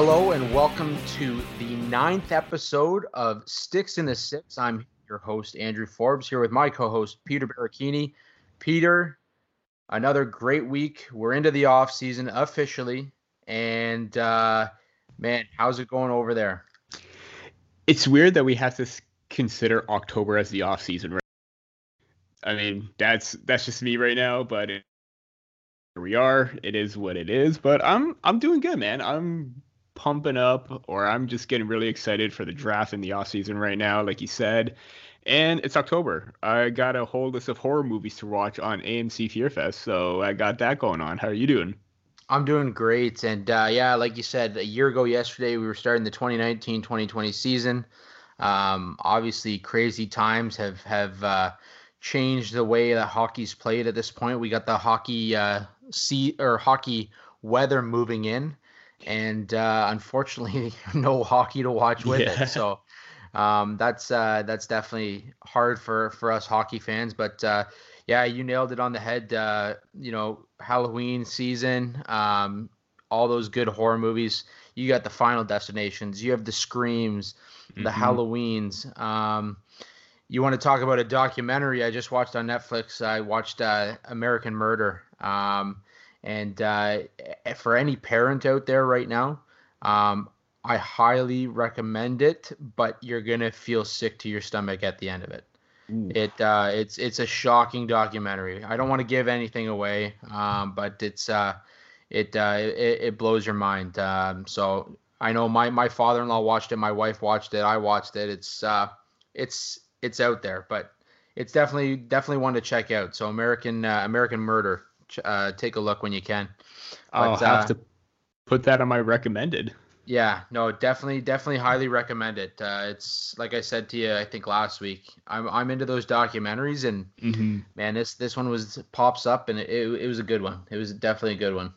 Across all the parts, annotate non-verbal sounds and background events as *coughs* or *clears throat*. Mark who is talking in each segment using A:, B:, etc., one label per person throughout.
A: Hello and welcome to the ninth episode of Sticks in the 6ix. I'm your host, Andrew Forbes, here with my co host, Peter Barricchini. Peter, another great week. We're into the off season officially. And uh, man, how's it going over there?
B: It's weird that we have to consider October as the off season. Right? I mean, that's that's just me right now, but it, here we are. It is what it is. But I'm I'm doing good, man. I'm pumping up, or I'm just getting really excited for the draft in the off season right now, like you said. And it's October. I got a whole list of horror movies to watch on AMC Fear Fest, so I got that going on. How are you doing?
A: I'm doing great. And uh, yeah, like you said, a year ago yesterday, we were starting the 2019 2020 season. Um, obviously, crazy times have, have uh, changed the way that hockey's played at this point. We got the hockey uh, sea or hockey weather moving in, and uh, unfortunately, *laughs* no hockey to watch with yeah. it. So um, that's uh, that's definitely hard for for us hockey fans. But uh, yeah, you nailed it on the head. Uh, you know, Halloween season, um, all those good horror movies. You got the Final Destinations. You have the Screams, the mm-hmm. Halloweens. Um, you want to talk about a documentary I just watched on Netflix? I watched uh, American Murder. Um, and uh, for any parent out there right now, um, I highly recommend it, but you're gonna feel sick to your stomach at the end of it. Ooh. It uh, it's it's a shocking documentary. I don't want to give anything away, um, but it's uh, it, uh, it it blows your mind. Um, so I know my my father-in-law watched it, my wife watched it, I watched it. It's uh, it's it's out there, but it's definitely definitely one to check out. So American uh, American Murder, uh, take a look when you can.
B: But, I'll have uh, to put that on my recommended.
A: Yeah, no, definitely, definitely, highly recommend it. Uh, it's like I said to you, I think last week. I'm I'm into those documentaries, and mm-hmm. man, this this one was pops up, and it, it, it was a good one. It was definitely a good one.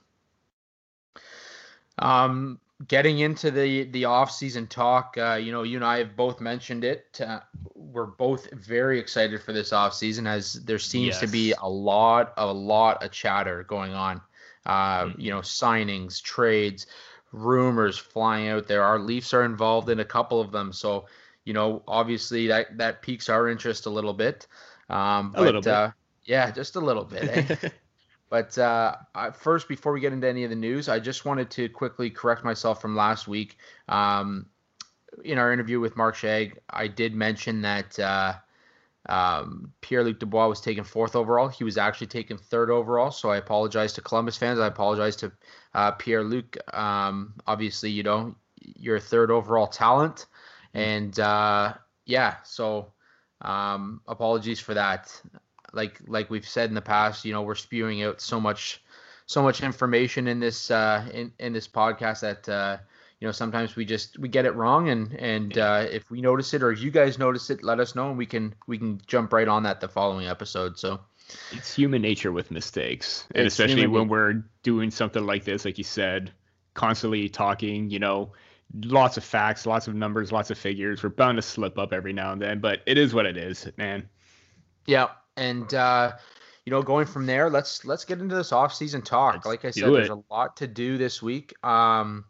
A: Um, getting into the the off season talk, uh, you know, you and I have both mentioned it. Uh, we're both very excited for this off season, as there seems yes. to be a lot, a lot of chatter going on. Uh, mm-hmm. You know, signings, trades rumors flying out there. Our Leafs are involved in a couple of them, so you know, obviously that that piques our interest a little bit. Um, but, a little bit. Uh, yeah, just a little bit. Eh? *laughs* but uh, first, before we get into any of the news, I just wanted to quickly correct myself from last week. Um, in our interview with Mark Shag, I did mention that uh, um, Pierre Luc Dubois was taken fourth overall. He was actually taken third overall. So I apologize to Columbus fans. I apologize to uh, Pierre Luc. Um, obviously, you know, you're a third overall talent. And uh, yeah, so um, apologies for that. Like like we've said in the past, you know, we're spewing out so much so much information in this uh, in in this podcast that uh, you know sometimes we just we get it wrong and and uh, if we notice it or you guys notice it let us know and we can we can jump right on that the following episode so.
B: It's human nature with mistakes. And it's especially when we're doing something like this like you said constantly talking you know lots of facts lots of numbers lots of figures. We're bound to slip up every now and then but it is what it is man.
A: Yeah and uh you know going from there let's let's get into this off season talk let's like i said there's a lot to do this week um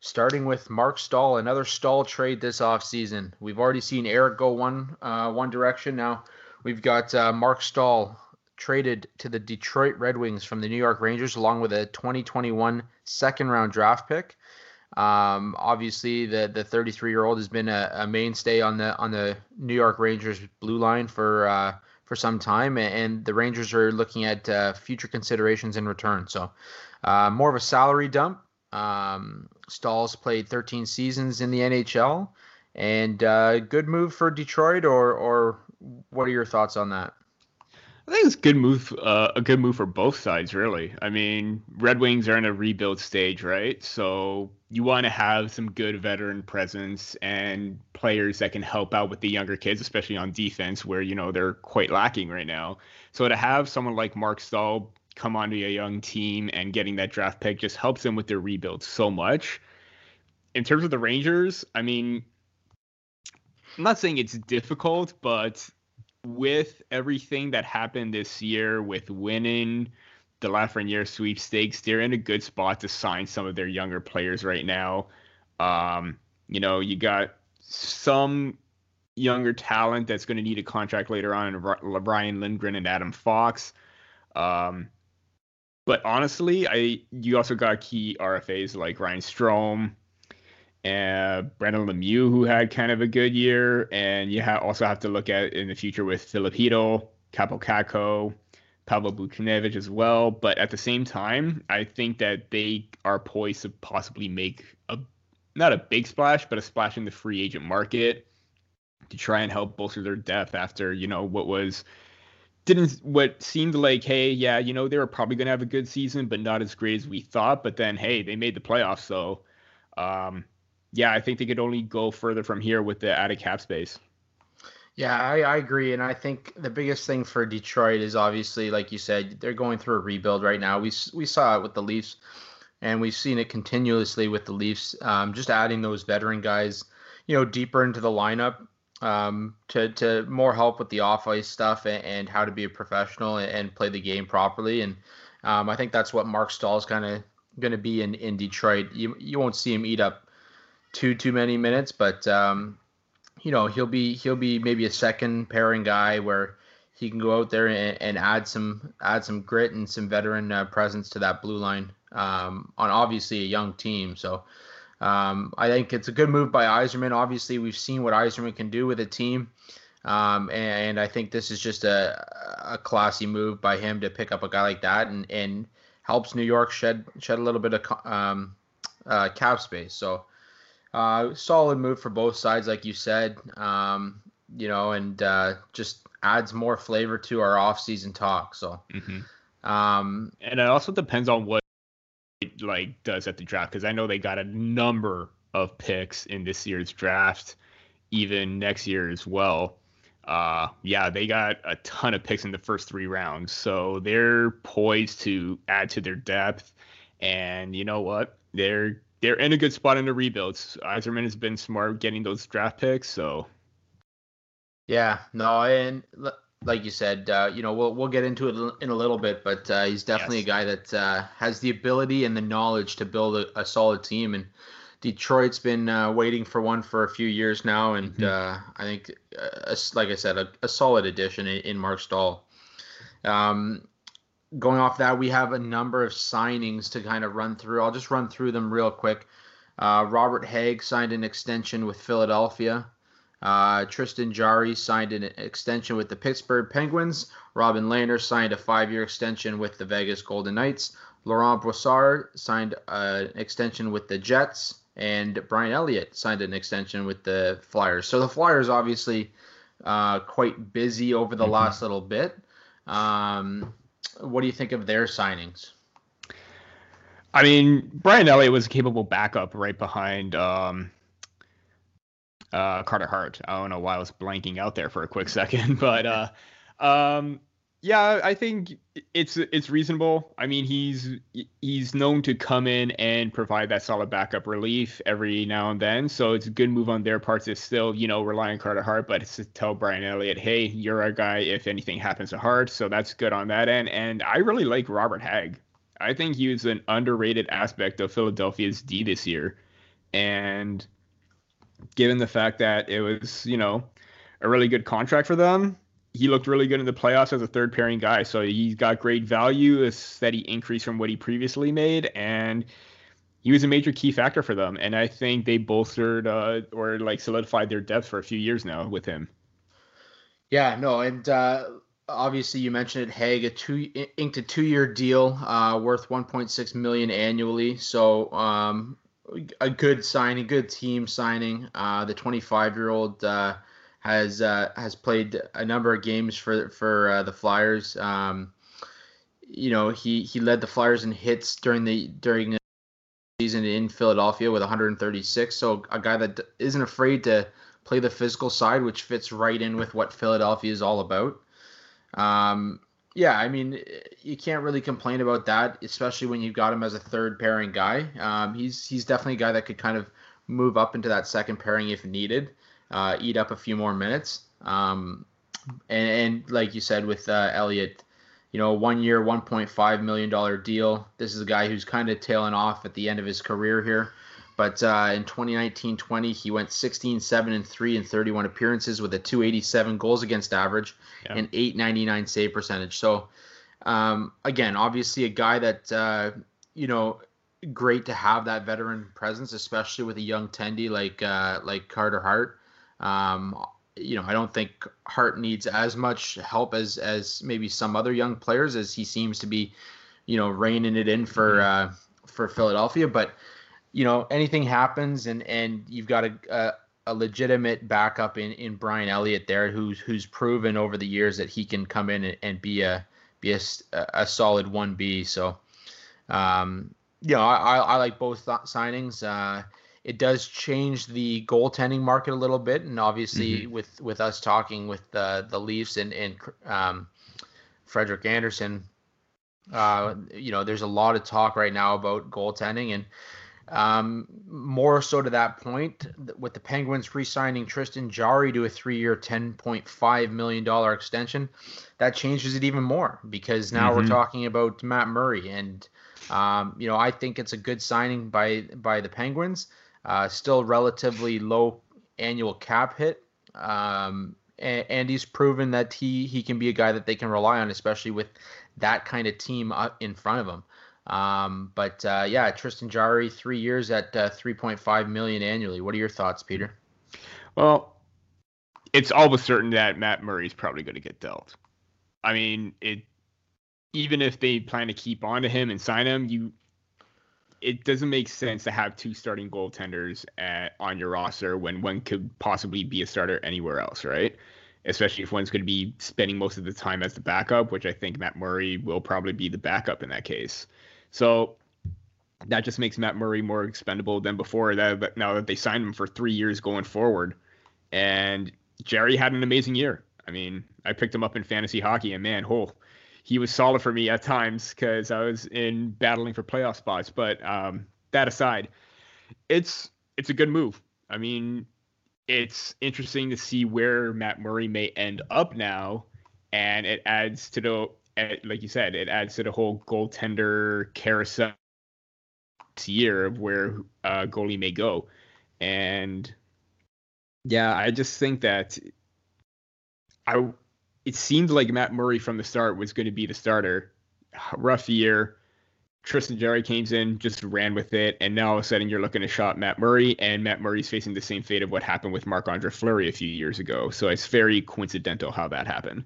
A: starting with Marc Staal, another Staal trade this offseason. We've already seen Eric go one uh, one direction. Now we've got uh, Marc Staal traded to the Detroit Red Wings from the New York Rangers, along with a 2021 second round draft pick. Um, obviously, the the 33 year old has been a, a, mainstay on the on the New York Rangers blue line for uh, for some time, and the Rangers are looking at uh, future considerations in return. So, uh, more of a salary dump um, Staal's played 13 seasons in the NHL, and uh, good move for Detroit. Or, or what are your thoughts on that?
B: I think it's a good move, uh, a good move for both sides, really. I mean, Red Wings are in a rebuild stage, right? So you want to have some good veteran presence and players that can help out with the younger kids, especially on defense, where you know they're quite lacking right now. So to have someone like Marc Staal come onto a young team and getting that draft pick just helps them with their rebuild so much. In terms of the Rangers, I mean, I'm not saying it's difficult, but with everything that happened this year with winning the Lafreniere sweepstakes, they're in a good spot to sign some of their younger players right now. Um, you know, you got some younger talent that's going to need a contract later on, Ryan Lindgren and Adam Fox. Um, but honestly, I you also got key RFAs like Ryan Strome, and Brendan Lemieux, who had kind of a good year, and you ha- also have to look at in the future with Filipino, Kaapo Kakko, Pavel Buchnevich as well. But at the same time, I think that they are poised to possibly make a not a big splash, but a splash in the free agent market to try and help bolster their depth after you know what was didn't what seemed like hey yeah you know they were probably going to have a good season but not as great as we thought. But then hey they made the playoffs. So um, yeah i think they could only go further from here with the added cap space
A: yeah I, I agree and i think the biggest thing for detroit is obviously like you said they're going through a rebuild right now we, we saw it with the leafs and we've seen it continuously with the leafs um, just adding those veteran guys you know deeper into the lineup um, to to more help with the off ice stuff and, and, how to be a professional and, and play the game properly. And um, I think that's what Marc Staal is kind of going to be in, in Detroit. You you won't see him eat up too too many minutes, but um, you know he'll be he'll be maybe a second pairing guy where he can go out there and, and add some add some grit and some veteran uh, presence to that blue line um, on obviously a young team. So um, I think it's a good move by Yzerman. Obviously, we've seen what Yzerman can do with a team. Um, and, and, I think this is just a, a classy move by him to pick up a guy like that and, and helps New York shed shed a little bit of um, uh, cap space. So uh, solid move for both sides, like you said. Um, you know, and uh, just adds more flavor to our off-season talk. So,
B: mm-hmm. um, and it also depends on what like does at the draft because I know they got a number of picks in this year's draft, even next year as well. Uh, yeah, they got a ton of picks in the first three rounds, so they're poised to add to their depth. And you know what? They're they're in a good spot in the rebuilds. Yzerman has been smart getting those draft picks, so.
A: Yeah, no, and like you said, uh, you know, we'll we'll get into it in a little bit, but uh, he's definitely yes. a guy that uh, has the ability and the knowledge to build a, a solid team. And Detroit's been uh, waiting for one for a few years now, and mm-hmm. Uh, I think, uh, like I said, a, a solid addition in, in Marc Staal. Um, going off that, we have a number of signings to kind of run through. I'll just run through them real quick. Robert Hägg signed an extension with Philadelphia. Uh, Tristan Jarry signed an extension with the Pittsburgh Penguins. Robin Lehner signed a five-year extension with the Vegas Golden Knights. Laurent Brossoit signed an extension with the Jets, and Brian Elliott signed an extension with the Flyers. So the Flyers obviously uh, quite busy over the mm-hmm. last little bit. Um, what do you think of their signings?
B: I mean, Brian Elliott was a capable backup right behind um, uh, Carter Hart. I don't know why I was blanking out there for a quick second, *laughs* but uh, um, yeah, I think it's it's reasonable. I mean, he's he's known to come in and provide that solid backup relief every now and then. So it's a good move on their parts to still, you know, rely on Carter Hart, but it's to tell Brian Elliott, hey, you're our guy if anything happens to Hart. So that's good on that end. And I really like Robert Hägg. I think he was an underrated aspect of Philadelphia's D this year. And given the fact that it was, you know, a really good contract for them. He looked really good in the playoffs as a third pairing guy. So he's got great value, a steady increase from what he previously made, and he was a major key factor for them. And I think they bolstered uh, or like solidified their depth for a few years now with him.
A: Yeah, no, and uh, obviously you mentioned it, Hägg, a two inked a two year deal uh, worth 1.6 million annually. So um, a good signing, good team signing. Uh, the 25 year old uh, has uh, has played a number of games for for uh, the Flyers. Um, you know, he he led the Flyers in hits during the during the season in Philadelphia with 136. So a guy that isn't afraid to play the physical side, which fits right in with what Philadelphia is all about. Um, yeah, I mean, you can't really complain about that, especially when you've got him as a third pairing guy. Um, he's he's definitely a guy that could kind of move up into that second pairing if needed, uh, eat up a few more minutes. Um, and, and, like you said with uh, Elliott, you know, one year, $1.5 million deal. This is a guy who's kind of tailing off at the end of his career here. But uh, in 2019-20, he went 16, 7, and 3 in 31 appearances with a 287 goals against average yeah. and 899 save percentage. So, um, again, obviously a guy that, uh, you know, great to have that veteran presence, especially with a young Tendy like uh, like Carter Hart. Um, you know, I don't think Hart needs as much help as as maybe some other young players, as he seems to be, you know, reining it in for mm-hmm. uh, for Philadelphia. But you know, anything happens, and and you've got a, a a legitimate backup in, in Brian Elliott there, who's who's proven over the years that he can come in and, and be a be a, a solid one B. So, um, you know, I, I like both th- signings. Uh, it does change the goaltending market a little bit, and obviously mm-hmm. with with us talking with the the Leafs and and um, Frederik Andersen, uh, you know, there's a lot of talk right now about goaltending, and um, more so to that point, with the Penguins re-signing Tristan Jarry to a three-year, $10.5 million extension, that changes it even more because now mm-hmm. we're talking about Matt Murray, and um, you know I think it's a good signing by by the Penguins. Uh, still relatively low annual cap hit, um, and, and, he's proven that he he can be a guy that they can rely on, especially with that kind of team in front of him. Um, but uh, yeah, Tristan Jarry, three years at uh, 3.5 million annually. What are your thoughts, Peter?
B: Well, it's almost certain that Matt Murray is probably going to get dealt. I mean, it even if they plan to keep on to him and sign him, you it doesn't make sense to have two starting goaltenders at, on your roster when one could possibly be a starter anywhere else, right? Especially if one's going to be spending most of the time as the backup, which I think Matt Murray will probably be the backup in that case. So that just makes Matt Murray more expendable than before. That now that they signed him for three years going forward, and Jarry had an amazing year. I mean, I picked him up in fantasy hockey, and man, oh, he was solid for me at times because I was in battling for playoff spots. But um, that aside, it's it's a good move. I mean, it's interesting to see where Matt Murray may end up now, and it adds to the like you said, it adds to the whole goaltender carousel year of where uh, goalie may go, and yeah, I just think that I it seemed like Matt Murray from the start was going to be the starter. Rough year. Tristan Jarry came in, just ran with it, and now all of a sudden you're looking to shot Matt Murray, and Matt Murray's facing the same fate of what happened with Marc Andre Fleury a few years ago. So it's very coincidental how that happened.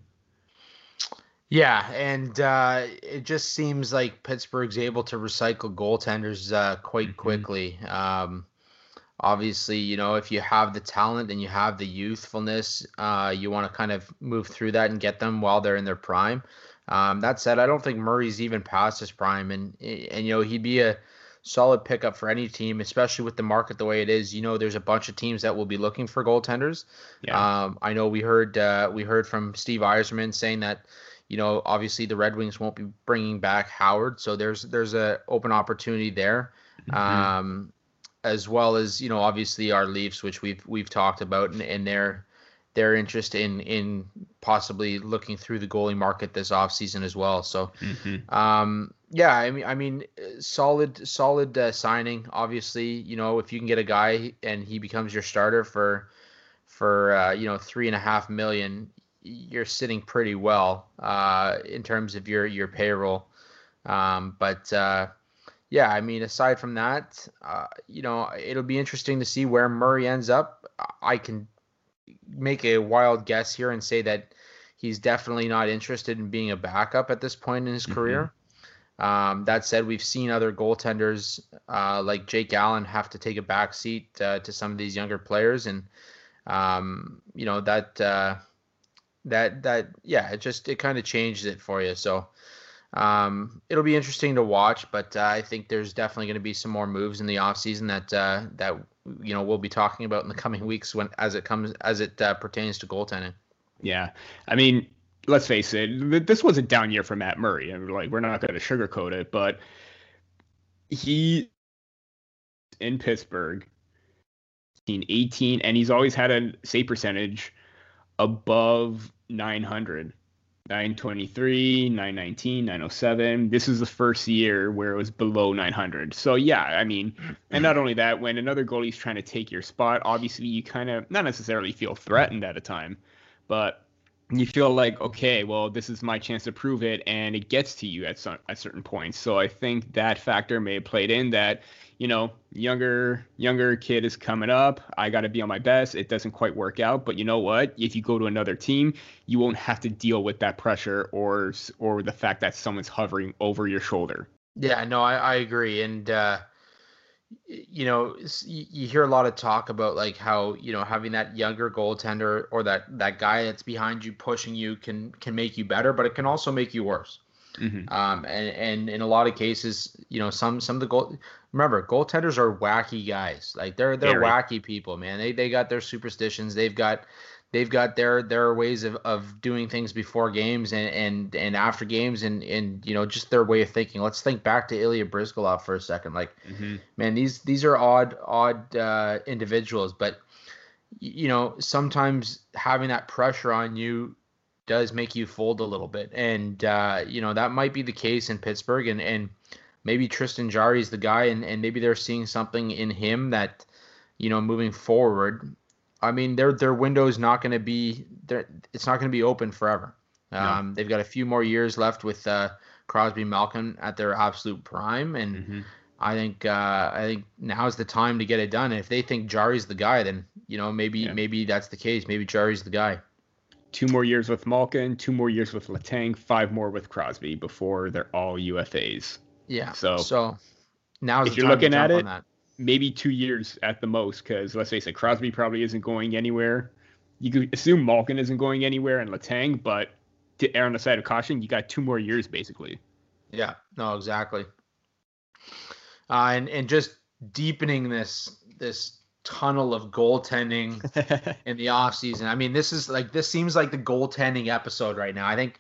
A: Yeah, and uh, it just seems like Pittsburgh's able to recycle goaltenders uh, quite mm-hmm. quickly. Um, obviously, you know, if you have the talent and you have the youthfulness, uh, you want to kind of move through that and get them while they're in their prime. Um, that said, I don't think Murray's even past his prime, and and you know he'd be a solid pickup for any team, especially with the market the way it is. You know, there's a bunch of teams that will be looking for goaltenders. Yeah. Um, I know we heard uh, we heard from Steve Yzerman saying that you know, obviously the Red Wings won't be bringing back Howard, so there's there's a open opportunity there, mm-hmm. um, as well as you know, obviously our Leafs, which we've we've talked about, and, and their their interest in in possibly looking through the goalie market this offseason as well. So, mm-hmm. um, yeah, I mean, I mean, solid solid uh, signing. Obviously, you know, if you can get a guy and he becomes your starter for for uh, you know three and a half million, you're sitting pretty well uh, in terms of your your payroll. Um, but uh, yeah, I mean, aside from that, uh, you know, it'll be interesting to see where Murray ends up. I can make a wild guess here and say that he's definitely not interested in being a backup at this point in his mm-hmm. career. Um, that said, we've seen other goaltenders uh, like Jake Allen have to take a back seat uh, to some of these younger players, and um, you know that uh, that that yeah, it just it kind of changed it for you. So um, it'll be interesting to watch, but uh, I think there's definitely going to be some more moves in the offseason that uh, that you know we'll be talking about in the coming weeks when as it comes as it uh, pertains to goaltending.
B: Yeah, I mean, let's face it, this was a down year for Matt Murray, and like we're not going to sugarcoat it, but he in Pittsburgh, 18, and he's always had a save percentage above 900 923, 919, 907. This is the first year where it was below 900. So yeah, I mean, and not only that, when another goalie's trying to take your spot, obviously you kind of not necessarily feel threatened at a time, but you feel like okay, well, this is my chance to prove it, and it gets to you at some at certain points. So I think that factor may have played in that you know, younger younger kid is coming up. I got to be on my best. It doesn't quite work out, but you know what? If you go to another team, you won't have to deal with that pressure or or the fact that someone's hovering over your shoulder.
A: Yeah, no, I, I agree, and uh, you know, you hear a lot of talk about like how you know having that younger goaltender or that that guy that's behind you pushing you can can make you better, but it can also make you worse. Mm-hmm. Um, and, and in a lot of cases, you know, some some of the goal. Remember, goaltenders are wacky guys. Like they're they're Very. wacky people, man. They they got their superstitions. They've got they've got their their ways of, of doing things before games and, and and after games and and you know just their way of thinking. Let's think back to Ilya Bryzgalov for a second. Like, mm-hmm. man, these these are odd odd uh, individuals, but you know sometimes having that pressure on you does make you fold a little bit. And, uh, you know, that might be the case in Pittsburgh. And, and maybe Tristan Jarry is the guy, and, and maybe they're seeing something in him that, you know, moving forward. I mean, their their window is not going to be there. It's not going to be open forever. Um, no. They've got a few more years left with uh, Crosby, Malkin at their absolute prime, and mm-hmm. I think uh, I think now's the time to get it done. And if they think Jarry's the guy, then you know maybe yeah. maybe that's the case. Maybe Jarry's the guy
B: two more years with Malkin, two more years with Letang, five more with Crosby before they're all UFAs.
A: Yeah. So so now
B: if you're looking at it, maybe two years at the most, because let's face it, Crosby probably isn't going anywhere. You could assume Malkin isn't going anywhere and Letang, but to err on the side of caution, you got two more years basically.
A: Yeah. No, exactly. Uh, and and just deepening this this tunnel of goaltending *laughs* in the offseason. I mean, this is like this seems like the goaltending episode right now. I think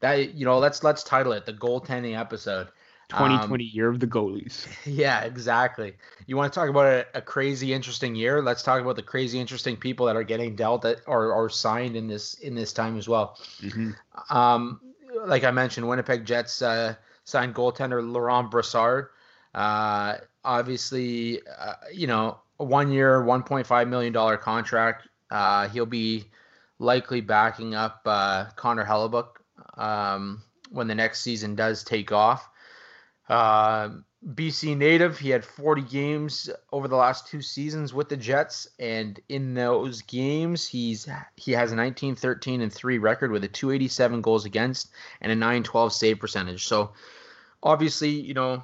A: that you know, let's let's title it the goaltending episode.
B: 2020 um, year of the goalies. *laughs*
A: Yeah, exactly. You want to talk about a, a, crazy interesting year? Let's talk about the crazy interesting people that are getting dealt at, or or signed in this in this time as well. Mm-hmm. Um, like I mentioned, Winnipeg Jets uh, signed goaltender Laurent Brossoit. Uh, obviously, uh, you know, a one year, $1.5 million contract. Uh, he'll be likely backing up uh, Connor Hellebuyck um, when the next season does take off. Uh, BC native, he had 40 games over the last two seasons with the Jets, and in those games, he's he has a 19, 13, and three record with a 287 goals against and a 912 save percentage. So, obviously, you know,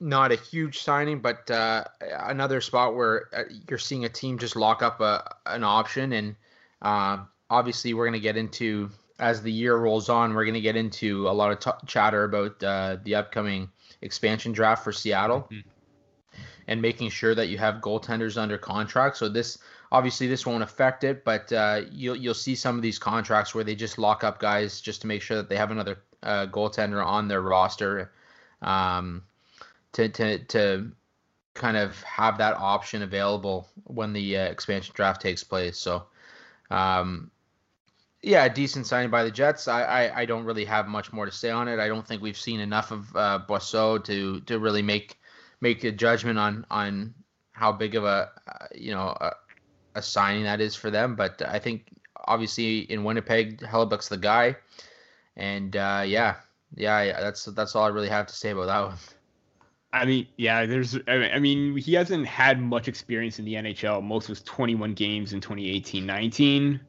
A: not a huge signing, but uh, another spot where uh, you're seeing a team just lock up a, an option. And uh, obviously, we're going to get into, as the year rolls on, we're going to get into a lot of t- chatter about uh, the upcoming expansion draft for Seattle mm-hmm. and making sure that you have goaltenders under contract. So, this obviously this won't affect it, but uh, you'll, you'll see some of these contracts where they just lock up guys just to make sure that they have another uh, goaltender on their roster. Um, to to to kind of have that option available when the uh, expansion draft takes place. So, um, yeah, decent signing by the Jets. I, I, I don't really have much more to say on it. I don't think we've seen enough of uh, Brossoit to to really make make a judgment on on how big of a uh, you know a, a signing that is for them. But I think obviously in Winnipeg, Hellebuyck's the guy, and uh, yeah, yeah, that's that's all I really have to say about that one.
B: I mean, yeah, there's. I mean, he hasn't had much experience in the NHL. Most was 21 games in 2018-19.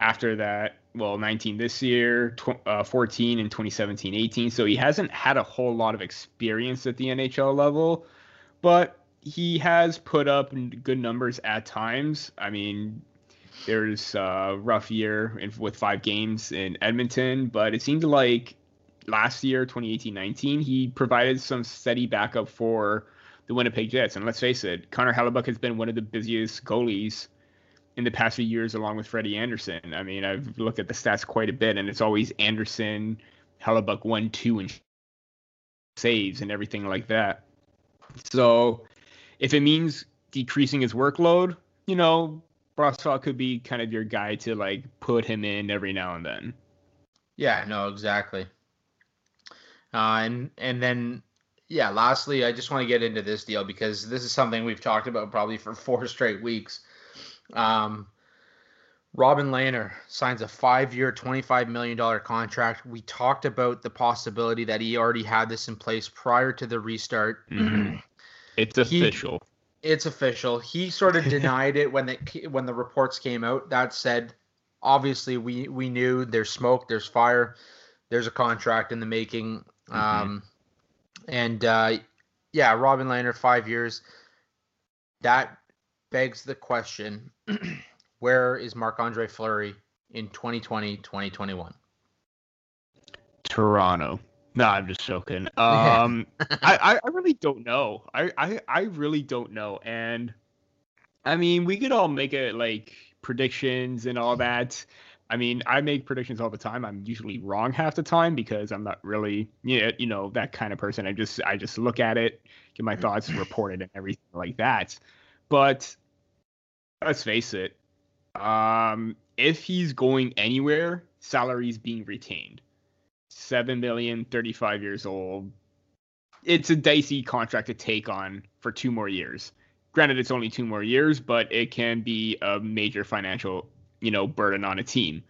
B: After that, well, 19 this year, tw- uh, 14 in 2017-18. So he hasn't had a whole lot of experience at the NHL level, but he has put up good numbers at times. I mean, there's a rough year in, with five games in Edmonton, but it seemed like last year, 2018-19, he provided some steady backup for the Winnipeg Jets. And let's face it, Connor Hellebuyck has been one of the busiest goalies in the past few years, along with Freddie Andersen. I mean, I've looked at the stats quite a bit, and it's always Andersen, Hellebuyck one, two, and saves and everything like that. So, if it means decreasing his workload, you know, Brossoit could be kind of your guy to like put him in every now and then.
A: Yeah, no, exactly. Uh, and and then yeah, lastly, I just want to get into this deal because this is something we've talked about probably for *laughs* four straight weeks. Um, Robin Lehner signs a five-year, $25 million contract. We talked about the possibility that he already had this in place prior to the restart.
B: Mm-hmm. It's official.
A: He, it's official. He sort of *laughs* denied it when the when the reports came out. That said, obviously we we knew there's smoke, there's fire, there's a contract in the making. Mm-hmm. Um, and uh, yeah, Robin Lehner, five years. That begs the question *clears throat* where is Marc Andre Fleury in 2020, 2021?
B: Toronto. No, I'm just joking. *laughs* Um, I, I really don't know. I, I, I really don't know. And I mean, we could all make it like predictions and all that. I mean, I make predictions all the time. I'm usually wrong half the time because I'm not really, you know, you know that kind of person. I just I just look at it, get my thoughts reported and everything like that. But let's face it, um, if he's going anywhere, salary's being retained. Seven million, 35 years old. It's a dicey contract to take on for two more years. Granted, it's only two more years, but it can be a major financial you know, burden on a team.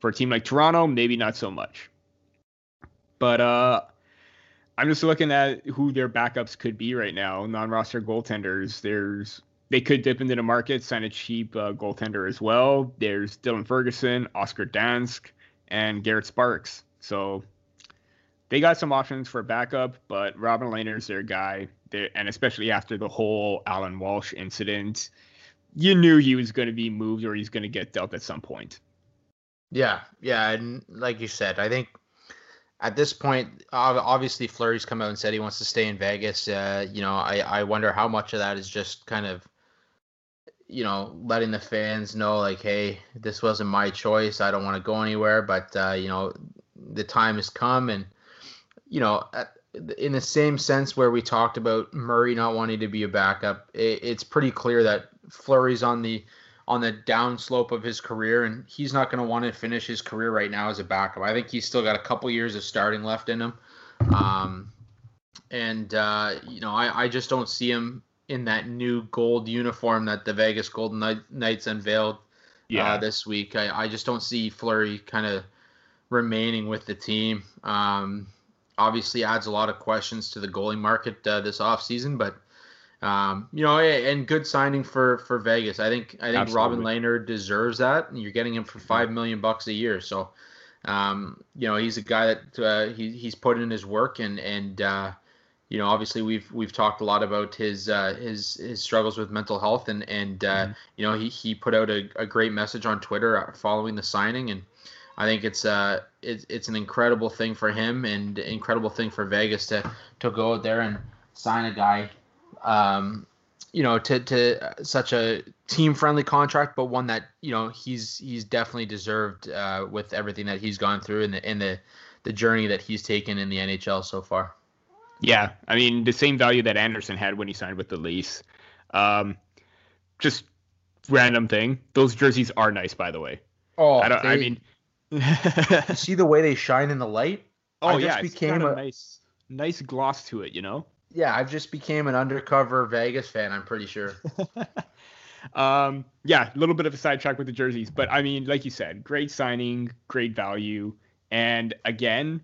B: For a team like Toronto, maybe not so much. But uh I'm just looking at who their backups could be right now. Non-roster goaltenders. There's they could dip into the market, sign a cheap uh, goaltender as well. There's Dylan Ferguson, Oscar Dansk, and Garrett Sparks. So they got some options for backup, but Robin Lehner's their guy. They're, and especially after the whole Allan Walsh incident, you knew he was going to be moved or he's going to get dealt at some point.
A: Yeah, yeah, and like you said, I think at this point, obviously Fleury's come out and said he wants to stay in Vegas. Uh, you know, I I wonder how much of that is just kind of, you know, letting the fans know like, hey, this wasn't my choice. I don't want to go anywhere, but uh, you know, the time has come, and you know, in the same sense where we talked about Murray not wanting to be a backup, it, it's pretty clear that Fleury's on the on the downslope of his career, and he's not going to want to finish his career right now as a backup. I think he's still got a couple years of starting left in him, um, and uh, you know I, I just don't see him in that new gold uniform that the Vegas Golden Knights unveiled uh, yeah. uh, this week. I, I just don't see Fleury kind of remaining with the team. Um, obviously adds a lot of questions to the goalie market uh, this offseason, but um, you know, and good signing for for Vegas. I think I think Absolutely. Robin Lehner deserves that. And you're getting him for five million bucks a year, so um, you know he's a guy that uh, he he's put in his work and and uh, you know obviously we've we've talked a lot about his uh, his his struggles with mental health and and uh, mm-hmm. you know he he put out a, a great message on Twitter following the signing and. I think it's uh it's, it's an incredible thing for him and incredible thing for Vegas to to go out there and sign a guy um, you know, to to such a team friendly contract, but one that you know he's he's definitely deserved uh, with everything that he's gone through and the and the the journey that he's taken in the NHL so far.
B: Yeah, I mean the same value that Andersen had when he signed with the Leafs. Um, just random thing. Those jerseys are nice, by the way.
A: Oh, I, they, I mean, *laughs* see the way they shine in the light.
B: Oh I yeah, became a nice, nice gloss to it. You know
A: yeah, I've just became an undercover Vegas fan. I'm pretty sure. *laughs*
B: um, yeah, a little bit of a sidetrack with the jerseys, but I mean, like you said, great signing, great value, and again,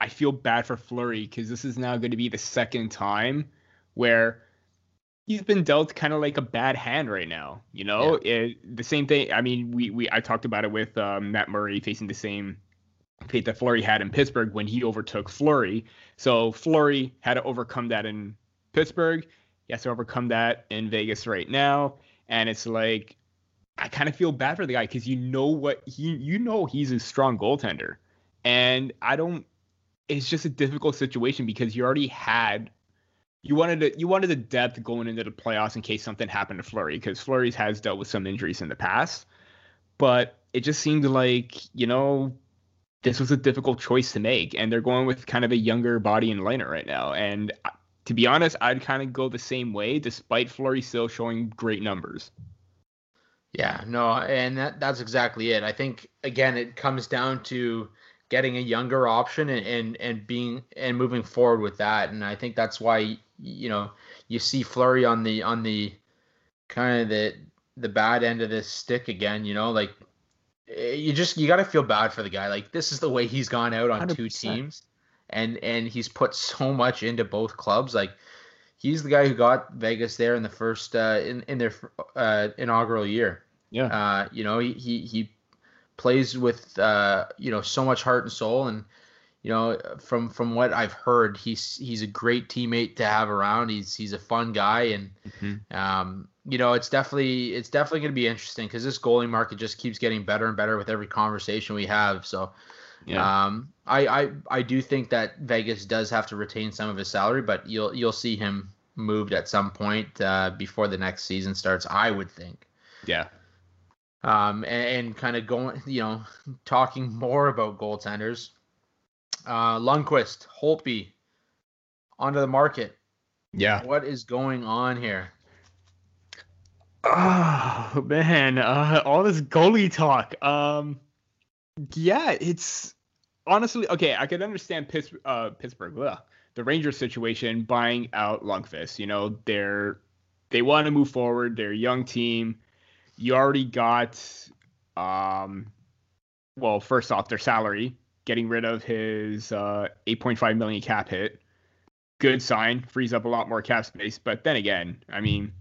B: I feel bad for Fleury because this is now going to be the second time where he's been dealt kind of like a bad hand right now. You know, yeah. it, the same thing. I mean, we we I talked about it with um, Matt Murray facing the same that Fleury had in Pittsburgh when he overtook Fleury. So Fleury had to overcome that in Pittsburgh. He has to overcome that in Vegas right now. And it's like I kind of feel bad for the guy because you know what he you know he's a strong goaltender. And I don't it's just a difficult situation because you already had you wanted to you wanted the depth going into the playoffs in case something happened to Fleury because Fleury's has dealt with some injuries in the past. But it just seemed like, you know, this was a difficult choice to make, and they're going with kind of a younger body and Lehner right now. And uh, to be honest, I'd kind of go the same way, despite Fleury still showing great numbers.
A: Yeah, no, and that, that's exactly it. I think again, it comes down to getting a younger option and, and and being and moving forward with that. And I think that's why you know you see Fleury on the on the kind of the the bad end of this stick again. You know, like you just you got to feel bad for the guy. Like this is the way he's gone out on 100%. two teams, and and he's put so much into both clubs. Like he's the guy who got Vegas there in the first uh, in in their uh, inaugural year.
B: Yeah.
A: Uh, you know, he he, he plays with uh, you know so much heart and soul, and you know from from what I've heard, he's he's a great teammate to have around. He's he's a fun guy, and mm-hmm. um, you know it's definitely it's definitely going to be interesting because this goalie market just keeps getting better and better with every conversation we have. So. Yeah. Um, I, I I do think that Vegas does have to retain some of his salary, but you'll you'll see him moved at some point uh, before the next season starts. I would think.
B: Yeah
A: um, and, and kind of going, you know, *laughs* talking more about goaltenders. Uh, Lundqvist, Holtby, onto the market.
B: Yeah.
A: What is going on here?
B: Oh man, uh, all this goalie talk. Um, yeah, it's honestly okay. I can understand Pittsburgh, uh, Pittsburgh, ugh, the Rangers situation, buying out Lundqvist. You know, they're they want to move forward. They're a young team you already got um well first off their salary getting rid of his uh 8.5 million cap hit good sign frees up a lot more cap space but then again i mean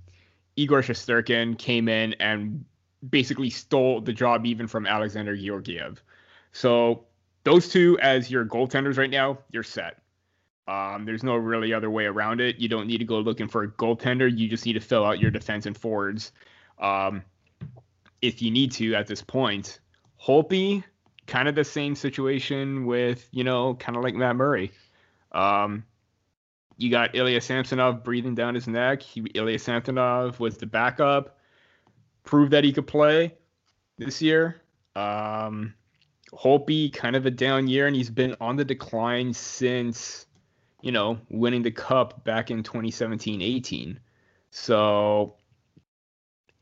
B: igor Shesterkin came in and basically stole the job even from alexander georgiev so those two as your goaltenders right now you're set um, there's no really other way around it. You don't need to go looking for a goaltender. You just need to fill out your defense and forwards. Um, if you need to at this point. Holtby, kind of the same situation with, you know, kind of like Matt Murray. Um, you got Ilya Samsonov breathing down his neck. He, Ilya Samsonov was the backup, proved that he could play this year. Um, Holtby, kind of a down year, and he's been on the decline since, you know, winning the cup back in 2017 18. So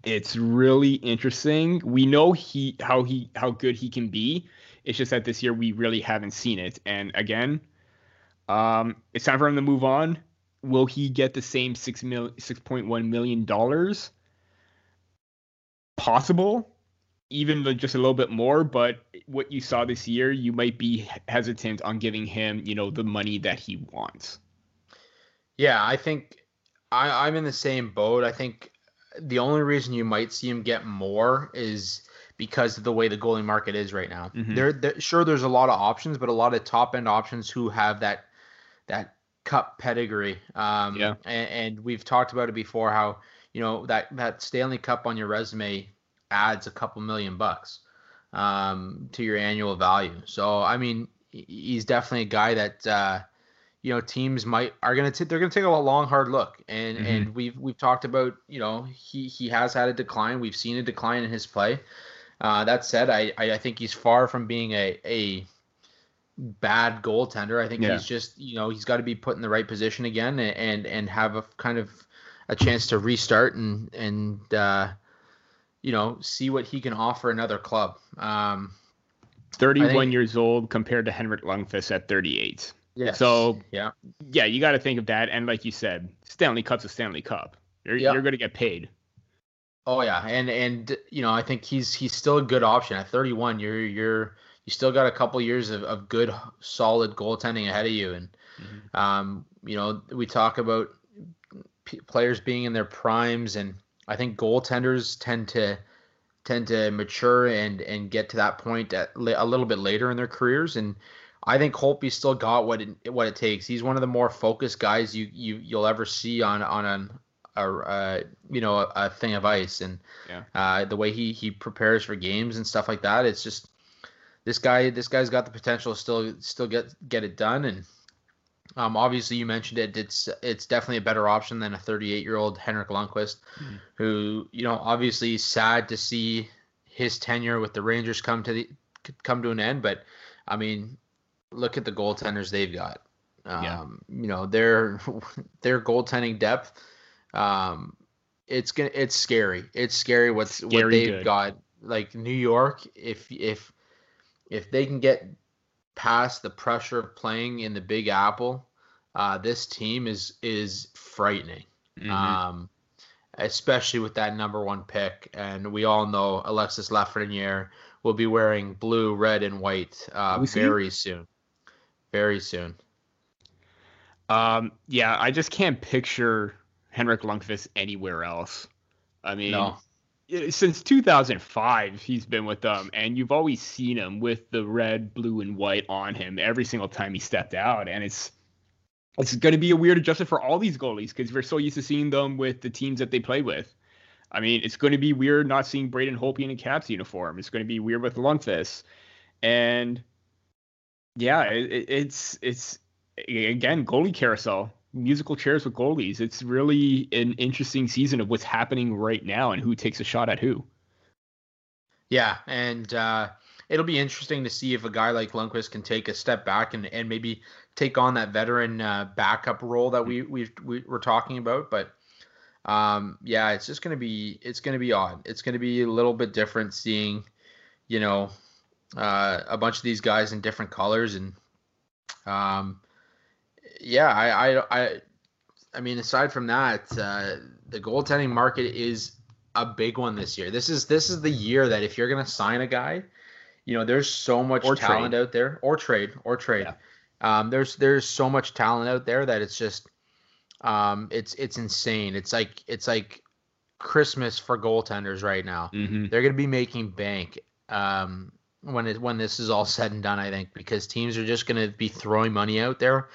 B: it's really interesting. We know he how he how good he can be. It's just that this year we really haven't seen it. And again, um, it's time for him to move on. Will he get the same six mil six point one million dollars? Possible, even just a little bit more. But what you saw this year, you might be hesitant on giving him, you know, the money that he wants.
A: Yeah, I think I, I'm in the same boat. I think the only reason you might see him get more is because of the way the goalie market is right now. Mm-hmm. There, there, sure, there's a lot of options, but a lot of top end options who have that that cup pedigree. Um,
B: yeah.
A: And, and, we've talked about it before how you know that that Stanley Cup on your resume adds a couple million bucks um, to your annual value. So I mean, he's definitely a guy that. Uh, you know teams might are going to they're to take a long hard look and mm-hmm. and we've we've talked about you know he he has had a decline we've seen a decline in his play uh, that said I, I think he's far from being a a bad goaltender i think yeah. he's just you know he's got to be put in the right position again and and, and have a kind of a chance to restart and and uh, you know see what he can offer another club um,
B: 31 think, years old compared to henrik lundqvist at 38
A: yeah.
B: So
A: yeah,
B: yeah, you got to think of that. And like you said, Stanley Cup's a Stanley Cup. You're yep. you're going to get paid.
A: Oh yeah, and and you know I think he's he's still a good option at 31. You're you're you still got a couple years of, of good solid goaltending ahead of you, and mm-hmm. um you know we talk about p- players being in their primes, and I think goaltenders tend to tend to mature and and get to that point at a little bit later in their careers, and I think Holtby still got what it, what it takes. He's one of the more focused guys you you you'll ever see on on an a, uh, you know a, a, thing of ice and
B: yeah.
A: uh, the way he he prepares for games and stuff like that. It's just this guy this guy's got the potential to still still get get it done and um, obviously you mentioned it it's it's definitely a better option than a 38 year old Henrik Lundqvist mm-hmm. who you know obviously sad to see his tenure with the Rangers come to the come to an end but I mean look at the goaltenders they've got. Um, yeah. You know their *laughs* their goaltending depth. Um, it's gonna it's scary. It's scary what's scary what they've good. got. Like New York, if if if they can get past the pressure of playing in the Big Apple, uh, this team is is frightening. Mm-hmm. Um, especially with that number one pick, and we all know Alexis Lafreniere will be wearing blue, red, and white uh, very soon. Very soon.
B: Um, yeah, I just can't picture Henrik Lundqvist anywhere else. I mean, no. since 2005, he's been with them, and you've always seen him with the red, blue, and white on him every single time he stepped out, and it's it's going to be a weird adjustment for all these goalies because we're so used to seeing them with the teams that they play with. I mean, it's going to be weird not seeing Braden Holtby in a Caps uniform. It's going to be weird with Lundqvist, and yeah, it, it's it's again goalie carousel, musical chairs with goalies. It's really an interesting season of what's happening right now and who takes a shot at who.
A: Yeah, and uh, it'll be interesting to see if a guy like Lundqvist can take a step back and, and maybe take on that veteran uh, backup role that we we we were talking about. But um, yeah, it's just gonna be it's gonna be odd. It's gonna be a little bit different seeing, you know, uh, a bunch of these guys in different colors and um, yeah, I, I I I mean aside from that, uh, the goaltending market is a big one this year. This is this is the year that if you're gonna sign a guy, you know, there's so much or talent trade. out there, or trade, or trade. Yeah. Um, there's there's so much talent out there that it's just um, it's it's insane. It's like it's like Christmas for goaltenders right now. Mm-hmm. They're going to be making bank um, when it when this is all said and done. I think because teams are just going to be throwing money out there,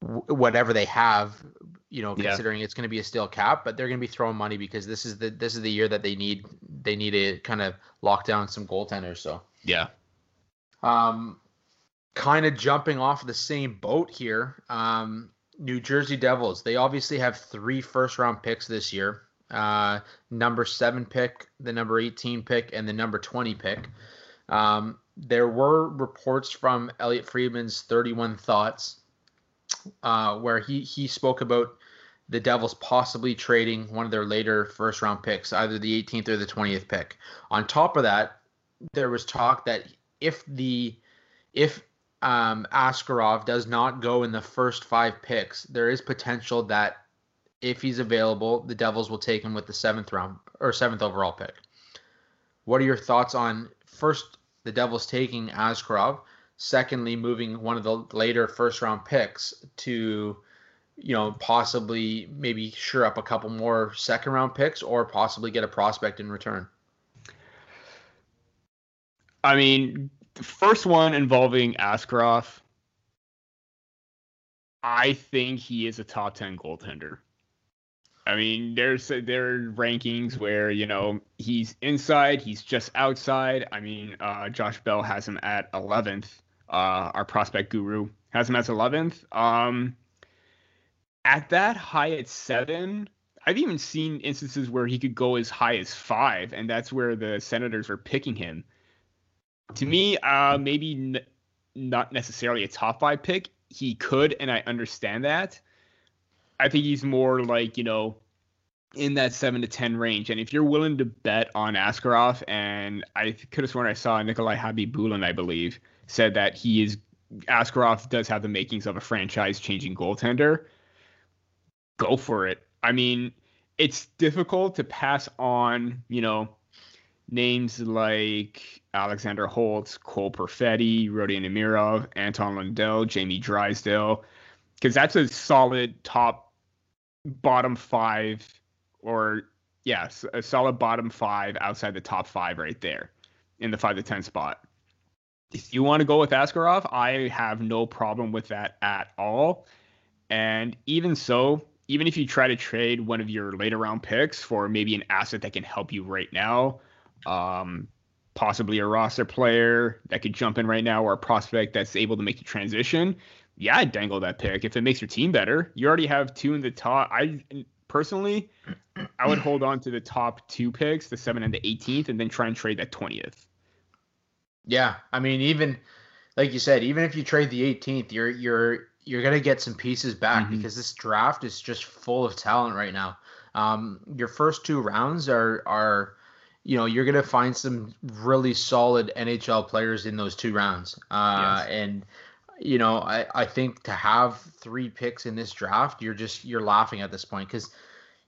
A: whatever they have. You know, considering yeah. it's going to be a steel cap, but they're going to be throwing money because this is the this is the year that they need they need to kind of lock down some goaltenders. So
B: yeah.
A: Um, kind of jumping off the same boat here. Um, New Jersey Devils, they obviously have three first round picks this year. Uh, number seven pick, the number 18 pick, and the number 20 pick. Um, there were reports from Elliotte Friedman's 31 Thoughts uh, where he, he spoke about the Devils possibly trading one of their later first round picks, either the 18th or the 20th pick. On top of that, there was talk that if the if um, Askarov does not go in the first five picks, there is potential that if he's available, the Devils will take him with the seventh round or seventh overall pick. What are your thoughts on first the Devils taking Askarov, secondly moving one of the later first round picks to you know possibly maybe sure up a couple more second round picks or possibly get a prospect in return?
B: I mean, the first one involving Askarov, I think he is a top 10 goaltender. I mean, there's there are rankings where you know he's inside, he's just outside. I mean, uh, Josh Bell has him at 11th. Uh, our prospect guru has him as 11th. Um, at that high at seven, I've even seen instances where he could go as high as five, and that's where the Senators are picking him to me, uh, maybe n- not necessarily a top five pick. He could, and I understand that. I think he's more like, you know, in that seven to 10 range. And if you're willing to bet on Askarov, and I could have sworn I saw Nikolai Khabibulin, I believe, said that he is, Askarov does have the makings of a franchise changing goaltender, go for it. I mean, it's difficult to pass on, you know, names like Alexander Holtz, Cole Perfetti, Rodion Amirov, Anton Lundell, Jamie Drysdale, because that's a solid top bottom five or yes, a solid bottom five outside the top five right there in the five to ten spot. If you want to go with Askarov, I have no problem with that at all. And even so, even if you try to trade one of your later round picks for maybe an asset that can help you right now, um, possibly a roster player that could jump in right now or a prospect that's able to make the transition, yeah, I'd dangle that pick if it makes your team better. You already have two in the top. I personally, I would hold on to the top two picks, the seven and the 18th, and then try and trade that 20th.
A: Yeah, I mean, even like you said, even if you trade the 18th, you're you're you're gonna get some pieces back mm-hmm. because this draft is just full of talent right now. Um, your first two rounds are are you know, you're going to find some really solid NHL players in those two rounds. Uh, yes. And, you know, I, I think to have three picks in this draft, you're just, you're laughing at this point because,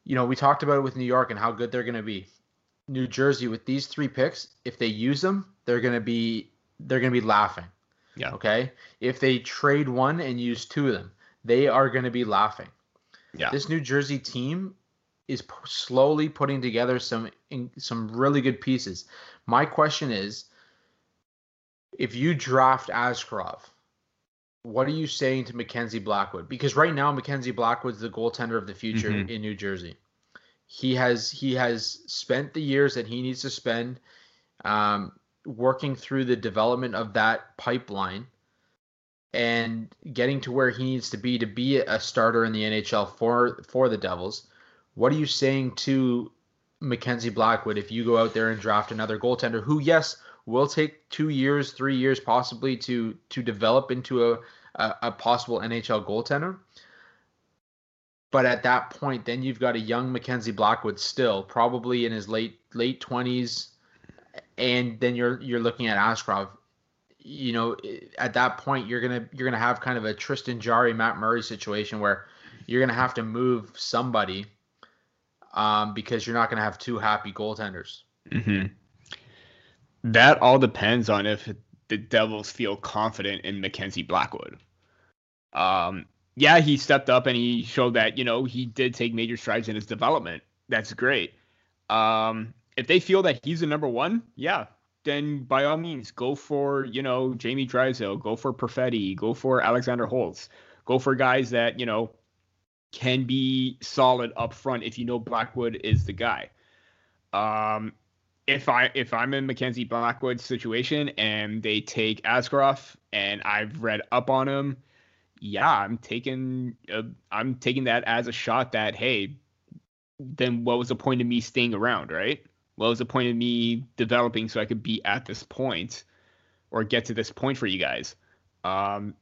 A: you know, we talked about it with New York and how good they're going to be. New Jersey with these three picks, if they use them, they're going to be, they're to be laughing.
B: Yeah.
A: Okay. If they trade one and use two of them, they are going to be laughing.
B: Yeah.
A: This New Jersey team is p- slowly putting together some in, some really good pieces. My question is, if you draft Askarov, what are you saying to Mackenzie Blackwood? Because right now Mackenzie Blackwood's the goaltender of the future mm-hmm. in New Jersey. He has he has spent the years that he needs to spend um, working through the development of that pipeline and getting to where he needs to be to be a starter in the NHL for for the Devils. What are you saying to Mackenzie Blackwood if you go out there and draft another goaltender who, yes, will take two years, three years possibly to to develop into a, a, a possible NHL goaltender? But at that point, then you've got a young Mackenzie Blackwood still, probably in his late late twenties, and then you're you're looking at Askarov. You know, at that point, you're gonna you're gonna have kind of a Tristan Jarry, Matt Murray situation where you're gonna have to move somebody um, because you're not to have two happy goaltenders.
B: Mm-hmm. That all depends on if the Devils feel confident in Mackenzie Blackwood. Um, yeah, he stepped up and he showed that you know he did take major strides in his development. That's great. Um, if they feel that he's the number one, yeah, then by all means go for you know Jamie Drysdale, go for Perfetti, go for Alexander Holtz, go for guys that you know can be solid up front if you know Blackwood is the guy. Um, if I if I'm in Mackenzie Blackwood's situation and they take Askarov and I've read up on him, yeah, I'm taking uh, I'm taking that as a shot that hey, then what was the point of me staying around, right? What was the point of me developing so I could be at this point or get to this point for you guys? Um,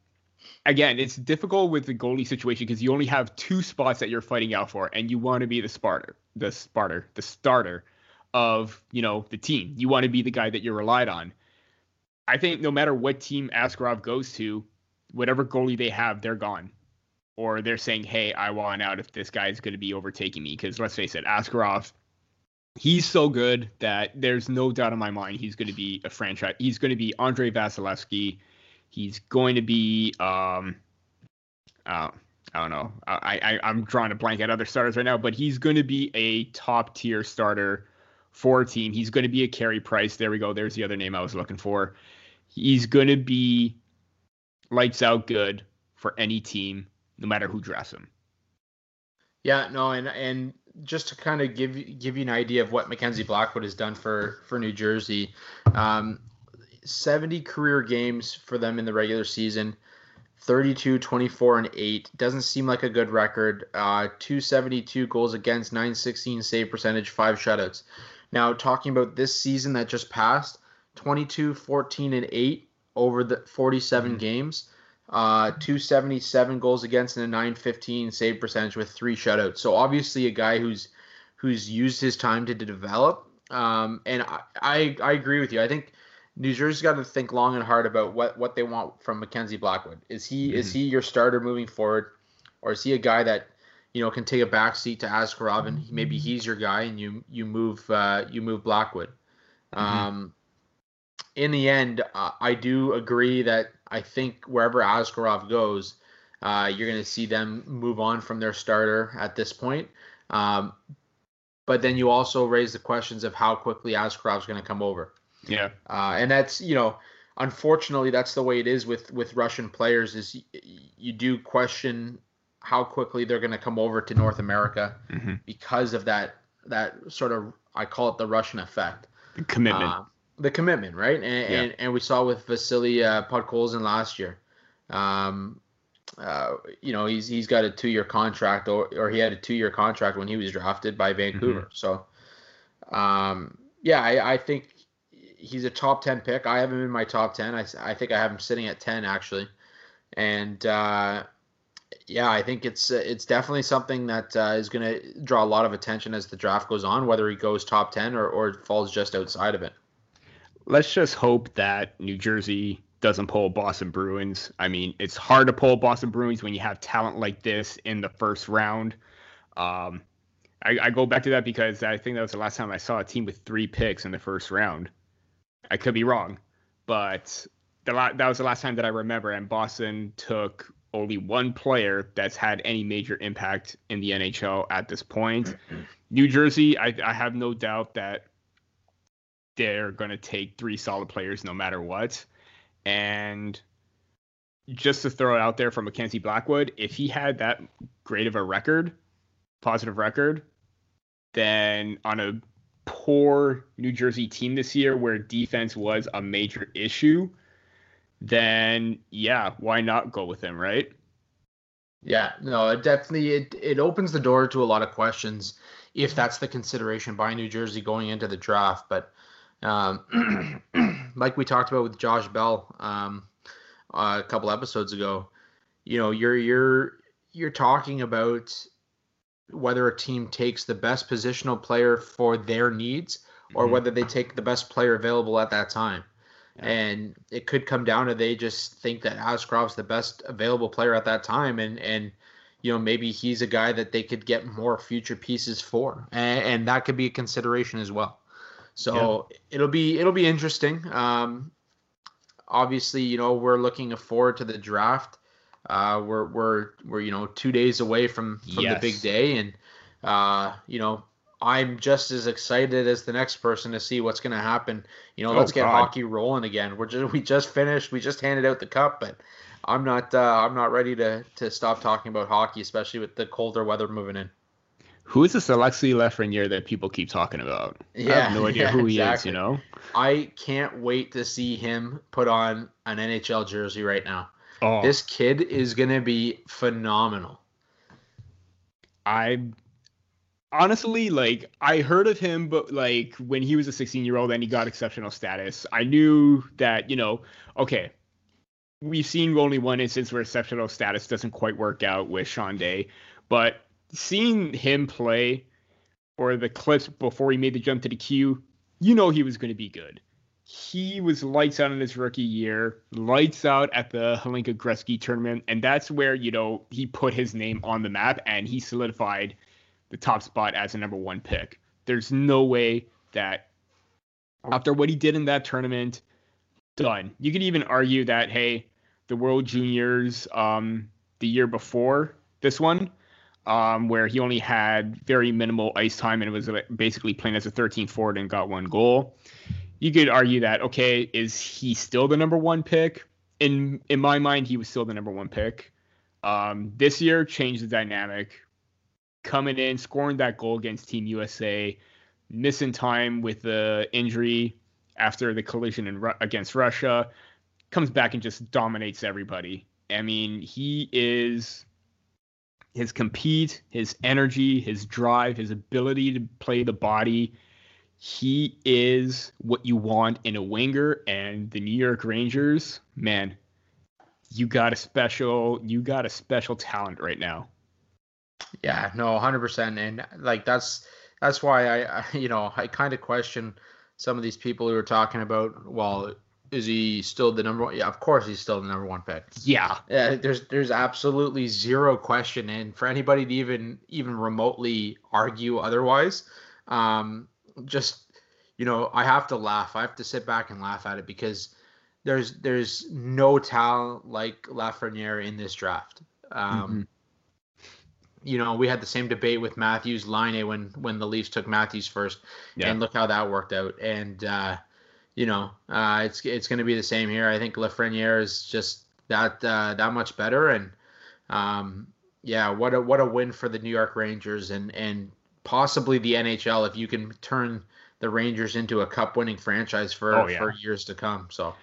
B: again, it's difficult with the goalie situation because you only have two spots that you're fighting out for, and you want to be the starter, the starter, the starter of you know the team. You want to be the guy that you're relied on. I think no matter what team Askarov goes to, whatever goalie they have, they're gone, or they're saying, "Hey, I want out if this guy is going to be overtaking me." Because let's face it, Askarov, he's so good that there's no doubt in my mind he's going to be a franchise. He's going to be Andre Vasilevskiy He's going to be um, uh, I don't know. I, I I'm drawing a blank at other starters right now, but he's going to be a top tier starter for a team. He's going to be a Carey Price. There we go. There's the other name I was looking for. He's going to be lights out good for any team, no matter who drafts him.
A: Yeah, no, and and just to kind of give give you an idea of what Mackenzie Blackwood has done for for New Jersey, um, 70 career games for them in the regular season. 32, 24, and 8. Doesn't seem like a good record. Uh, 272 goals against, 916 save percentage, 5 shutouts. Now, talking about this season that just passed, 22, 14, and 8 over the 47 mm-hmm. games. Uh, 277 goals against and a 915 save percentage with three shutouts. So obviously a guy who's who's used his time to develop. Um, and I, I, I agree with you. I think New Jersey's got to think long and hard about what, what they want from Mackenzie Blackwood. Is he mm-hmm. is he your starter moving forward, or is he a guy that you know can take a back seat to Askarov and maybe he's your guy and you you move uh, you move Blackwood. Mm-hmm. Um, in the end, uh, I do agree that I think wherever Askarov goes, uh, you're going to see them move on from their starter at this point. Um, but then you also raise the questions of how quickly Askarov's going to come over.
B: Yeah.
A: Uh, and that's you know, unfortunately, that's the way it is with with Russian players. Is you, you do question how quickly they're going to come over to North America mm-hmm. because of that that sort of I call it the Russian effect.
B: Commitment. Uh,
A: the commitment, right? And, yeah. and, and we saw with Vasily uh, Podkolzin last year. Um, uh, you know, he's he's got a two year contract, or or he had a two year contract when he was drafted by Vancouver. Mm-hmm. So, um, yeah, I, I think he's a top 10 pick. I have him in my top 10. I, I think I have him sitting at 10 actually. And uh, Yeah, I think it's it's definitely something that uh, is going to draw a lot of attention as the draft goes on, whether he goes top ten or or falls just outside of it.
B: Let's just hope that New Jersey doesn't pull Boston Bruins. I mean, it's hard to pull Boston Bruins when you have talent like this in the first round. Um, I, I, go back to that because I think that was the last time I saw a team with three picks in the first round. I could be wrong, but the la- that was the last time that I remember. And Boston took only one player that's had any major impact in the NHL at this point. *clears throat* New Jersey, I, I have no doubt that they're going to take three solid players no matter what. And just to throw it out there for Mackenzie Blackwood, if he had that great of a record, positive record, then on a poor New Jersey team this year where defense was a major issue, then yeah, why not go with him, right?
A: Yeah, no, it definitely it it opens the door to a lot of questions if that's the consideration by New Jersey going into the draft. But um, *clears throat* like we talked about with Josh Bell um, a couple episodes ago, you know, you're you're you're talking about whether a team takes the best positional player for their needs or mm-hmm. whether they take the best player available at that time. Yeah. And it could come down to they just think that Askarov's the best available player at that time, and and you know maybe he's a guy that they could get more future pieces for, and, and that could be a consideration as well. So yeah. it'll be it'll be interesting. Um, obviously, you know we're looking forward to the draft. Uh, we're we're we're you know two days away from from yes. the big day, and uh, you know I'm just as excited as the next person to see what's going to happen. You know, oh, let's get God. hockey rolling again. We're just we just finished. We just handed out the cup, but I'm not uh, I'm not ready to to stop talking about hockey, especially with the colder weather moving in.
B: Who is this Alexis Lafreniere that people keep talking about? Yeah, I have no *laughs* idea yeah, who he exactly. is. You know,
A: I can't wait to see him put on an NHL jersey right now. Oh. This kid is gonna be phenomenal.
B: I honestly like I heard of him, but like when he was a 16 year old and he got exceptional status, I knew that you know, okay, we've seen only one instance where exceptional status doesn't quite work out with Sean Day, but seeing him play or the clips before he made the jump to the queue, you know he was going to be good he was lights out in his rookie year, lights out at the Hlinka Gretzky tournament, and that's where you know he put his name on the map and he solidified the top spot as a number one pick. There's no way that after what he did in that tournament, done. You could even argue that hey, the World Juniors, um, the year before this one, um, where he only had very minimal ice time and was basically playing as a 13 forward and got one goal you could argue that okay, is he still the number one pick? In in my mind, he was still the number one pick. Um, this year changed the dynamic. Coming in, scoring that goal against Team USA, missing time with the injury after the collision in, against Russia, comes back and just dominates everybody. I mean, he is his compete, his energy, his drive, his ability to play the body he is what you want in a winger and the New York Rangers, man, you got a special you got a special talent right now.
A: Yeah, no, 100% and like that's that's why I, I you know, I kind of question some of these people who are talking about well, is he still the number one? Yeah, of course he's still the number one pick.
B: Yeah.
A: Yeah, there's there's absolutely zero question and for anybody to even even remotely argue otherwise, um just you know I have to laugh. I have to sit back and laugh at it because there's there's no talent like Lafreniere in this draft. Um, mm-hmm. You know, we had the same debate with Matthews Laine when when the Leafs took Matthews first, yeah. and look how that worked out. And uh, you know, uh, it's it's going to be the same here. I think Lafreniere is just that uh, that much better, and um, yeah, what a what a win for the New York Rangers and and possibly the NHL if you can turn the Rangers into a cup winning franchise for oh, yeah. for years to come. So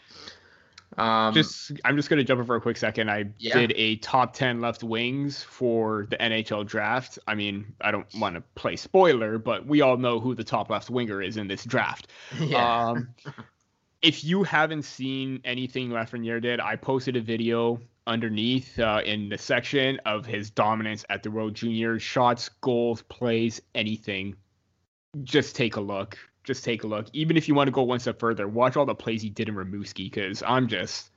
B: um, just I'm just gonna jump in for a quick second. I yeah. did a top ten left wings for the NHL draft. I mean, I don't want to play spoiler, but we all know who the top left winger is in this draft. *laughs* Yeah. Um, if you haven't seen anything Lafreniere did, I posted a video underneath uh, in the section of his dominance at the World Juniors, shots, goals, plays, anything. Just take a look. Just take a look. Even if you want to go one step further, watch all the plays he did in Rimouski because I'm just,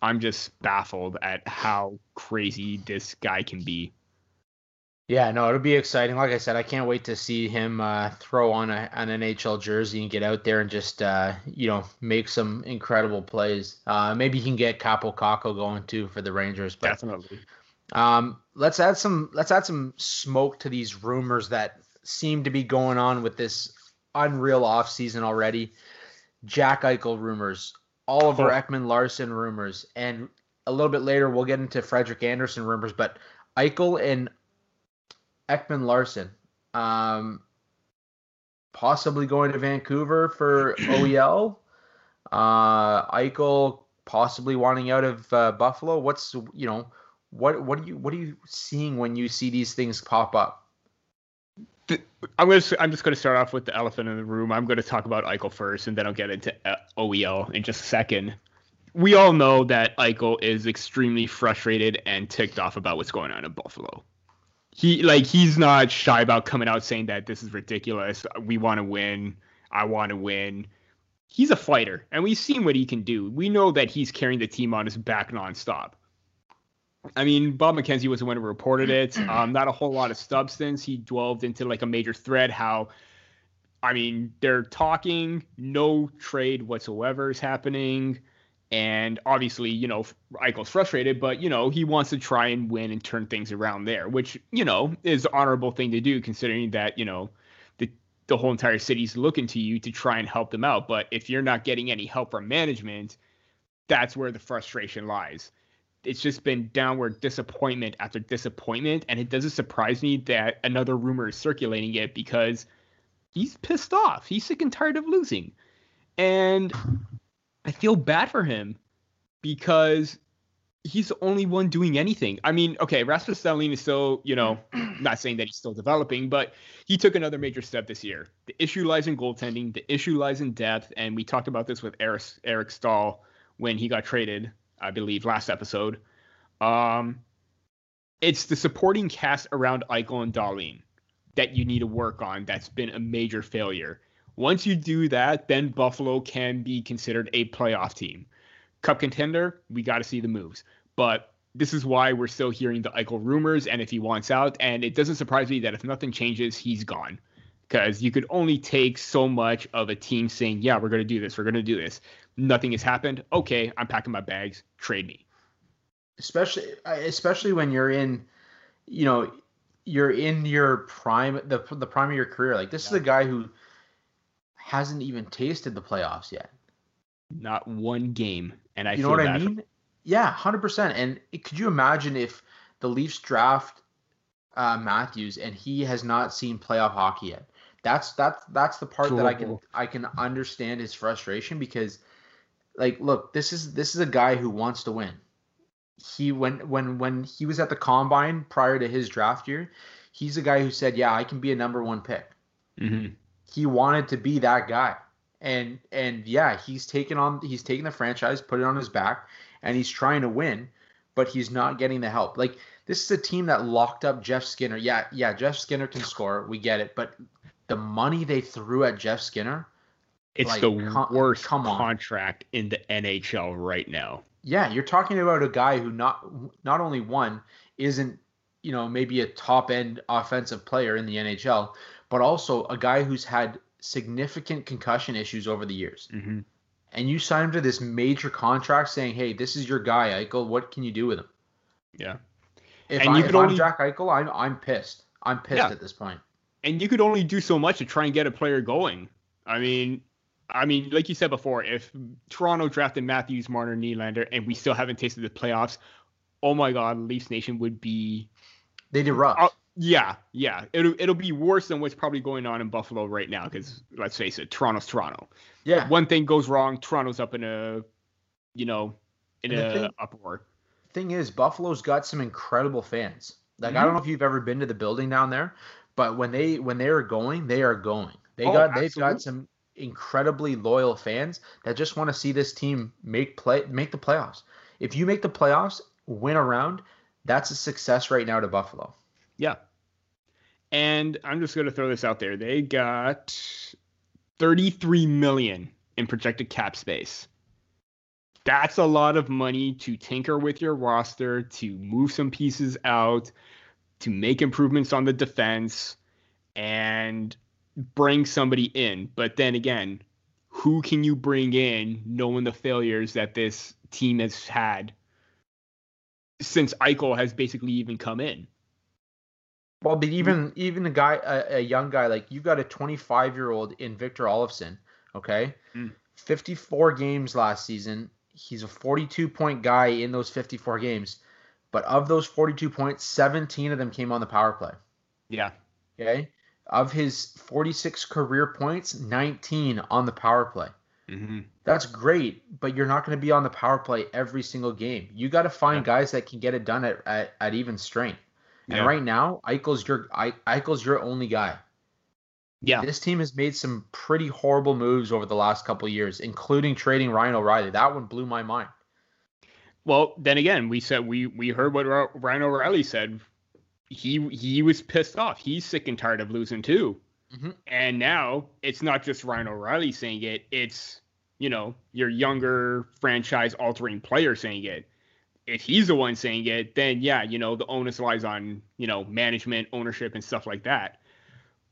B: I'm just baffled at how crazy this guy can be.
A: Yeah, no, it'll be exciting. Like I said, I can't wait to see him uh, throw on a, an NHL jersey and get out there and just uh, you know make some incredible plays. Uh, maybe he can get Kaapo Kakko going too for the Rangers.
B: But, Definitely.
A: Um, let's add some let's add some smoke to these rumors that seem to be going on with this unreal offseason already. Jack Eichel rumors, Oliver oh. Ekman Larsson rumors, and a little bit later we'll get into Frederik Andersen rumors. But Eichel and Ekman Larsson, um, possibly going to Vancouver for *clears throat* OEL. Uh, Eichel possibly wanting out of uh, Buffalo. What's you know what what are you what are you seeing when you see these things pop up?
B: I'm gonna I'm just gonna start off with the elephant in the room. I'm gonna talk about Eichel first, and then I'll get into uh, OEL in just a second. We all know that Eichel is extremely frustrated and ticked off about what's going on in Buffalo he like he's not shy about coming out saying that this is ridiculous. We want to win. I want to win. He's a fighter, and we've seen what he can do. We know that he's carrying the team on his back nonstop. I mean, Bob McKenzie was the one who reported it. *clears throat* Um, not a whole lot of substance. He delved into like a major thread how, I mean, they're talking, no trade whatsoever is happening. And obviously, you know, Eichel's frustrated, but you know, he wants to try and win and turn things around there, which, you know, is an honorable thing to do considering that, you know, the the whole entire city's looking to you to try and help them out. But if you're not getting any help from management, that's where the frustration lies. It's just been downward disappointment after disappointment, and it doesn't surprise me that another rumor is circulating it because he's pissed off. He's sick and tired of losing. And I feel bad for him because he's the only one doing anything. I mean, okay, Rasmus Dahlin is still, you know, *clears throat* not saying that he's still developing, but he took another major step this year. The issue lies in goaltending. The issue lies in depth, and we talked about this with Eric, Eric Staal when he got traded, I believe, last episode. Um, it's the supporting cast around Eichel and Dahlin that you need to work on. That's been a major failure. Once you do that, then Buffalo can be considered a playoff team. Cup contender, we got to see the moves. But this is why we're still hearing the Eichel rumors and if he wants out. And it doesn't surprise me that if nothing changes, he's gone. Because you could only take so much of a team saying, yeah, we're going to do this, we're going to do this. Nothing has happened. Okay, I'm packing my bags. Trade me.
A: Especially, especially when you're in, you know, you're in your prime, the the prime of your career. Like this yeah. is a guy who hasn't even tasted the playoffs yet.
B: Not one game, and I
A: you know what I mean? For- yeah, hundred percent. And could you imagine if the Leafs draft uh, Matthews and he has not seen playoff hockey yet? That's that's that's the part cool. that I can I can understand his frustration because, like, look, this is this is a guy who wants to win. He when when when he was at the combine prior to his draft year, he's a guy who said, "Yeah, I can be a number one pick."
B: Mm-hmm
A: he wanted to be that guy. And and yeah, he's taken on he's taken the franchise, put it on his back, and he's trying to win, but he's not getting the help. Like this is a team that locked up Jeff Skinner. Yeah, yeah, Jeff Skinner can score, we get it, but the money they threw at Jeff Skinner,
B: it's like, the worst come contract in the NHL right now.
A: Yeah, you're talking about a guy who not not only one isn't, you know, maybe a top end offensive player in the NHL, but also a guy who's had significant concussion issues over the years.
B: Mm-hmm.
A: And you sign him to this major contract saying, hey, this is your guy, Eichel. What can you do with him?
B: Yeah.
A: If, and I, you if only... I'm Jack Eichel, I'm, I'm pissed. I'm pissed yeah. at this point.
B: And you could only do so much to try and get a player going. I mean, I mean, like you said before, if Toronto drafted Matthews, Marner, Nylander, and we still haven't tasted the playoffs, oh my God, Leafs Nation would be.
A: They'd erupt. Uh,
B: yeah, yeah. It'll it'll be worse than what's probably going on in Buffalo right now because let's face it, Toronto's Toronto.
A: Yeah.
B: One thing goes wrong, Toronto's up in a, you know, in a thing, uproar.
A: Thing is, Buffalo's got some incredible fans. Like mm-hmm. I don't know if you've ever been to the building down there, but when they when they are going, they are going. They oh, got absolutely. they've got some incredibly loyal fans that just want to see this team make play make the playoffs. If you make the playoffs win a round, that's a success right now to Buffalo.
B: Yeah. And I'm just going to throw this out there. They got 33 million in projected cap space. That's a lot of money to tinker with your roster, to move some pieces out, to make improvements on the defense and bring somebody in. But then again, who can you bring in knowing the failures that this team has had since Eichel has basically even come in?
A: Well, but even even a guy, a, a young guy like you got a 25 year old in Victor Olofsson, okay, mm. 54 games last season. He's a 42 point guy in those 54 games, but of those 42 points, 17 of them came on the power play.
B: Yeah.
A: Okay. Of his 46 career points, 19 on the power play.
B: Mm-hmm.
A: That's great, but you're not going to be on the power play every single game. You got to find yeah. guys that can get it done at, at, at even strength. And yeah. right now, Eichel's your Eichel's your only guy.
B: Yeah.
A: This team has made some pretty horrible moves over the last couple years, including trading Ryan O'Reilly. That one blew my mind.
B: Well, then again, we said we we heard what Ryan O'Reilly said. He he was pissed off. He's sick and tired of losing too.
A: Mm-hmm.
B: And now it's not just Ryan O'Reilly saying it. It's you know your younger franchise altering player saying it if he's the one saying it, then yeah, you know, the onus lies on, you know, management, ownership, and stuff like that.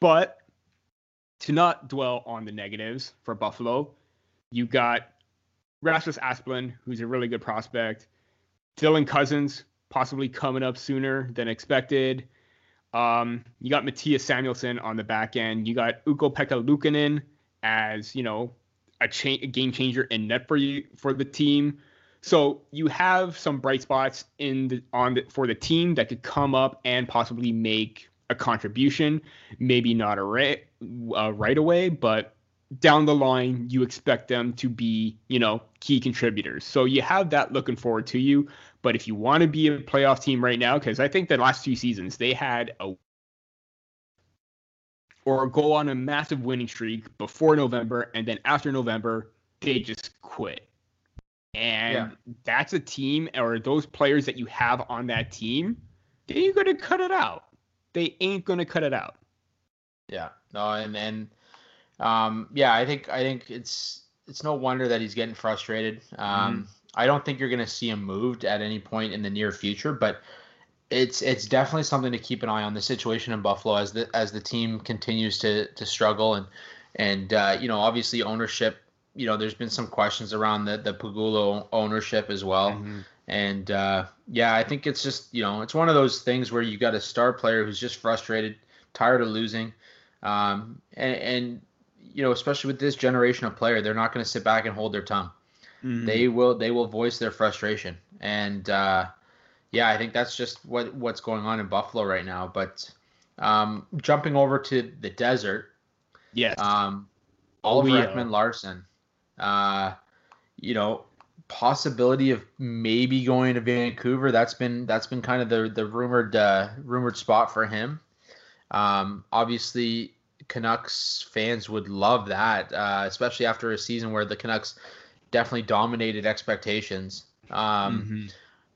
B: But to not dwell on the negatives for Buffalo, you got Rasmus Asplund, who's a really good prospect. Dylan Cozens, possibly coming up sooner than expected. Um, you got Mattias Samuelsson on the back end. You got Ukko-Pekka Luukkonen as, you know, a, cha- a game changer in net for you for the team. So you have some bright spots in the on the, for the team that could come up and possibly make a contribution. Maybe not a uh, right away, but down the line you expect them to be, you know, key contributors. So you have that looking forward to you. But if you want to be a playoff team right now, because I think the last two seasons they had a or go on a massive winning streak before November, and then after November they just quit. And yeah. that's a team or those players that you have on that team, they ain't gonna cut it out. They ain't gonna cut it out.
A: Yeah. No, and and um, yeah, I think I think it's it's no wonder that he's getting frustrated. Um, mm-hmm. I don't think you're gonna see him moved at any point in the near future, but it's it's definitely something to keep an eye on the situation in Buffalo as the as the team continues to to struggle and and uh, you know obviously ownership you know, there's been some questions around the the Pegula ownership as well. Mm-hmm. And uh, yeah, I think it's just you know it's one of those things where you got a star player who's just frustrated, tired of losing, um, and, and you know especially with this generation of player, they're not going to sit back and hold their tongue. Mm-hmm. They will they will voice their frustration, and uh, yeah, I think that's just what what's going on in Buffalo right now. But um, jumping over to the desert,
B: yes,
A: um, Oliver Ekman Larsson uh, you know, possibility of maybe going to Vancouver. That's been that's been kind of the the rumored uh, rumored spot for him. Um, obviously, Canucks fans would love that, uh, especially after a season where the Canucks definitely dominated expectations. Um, mm-hmm.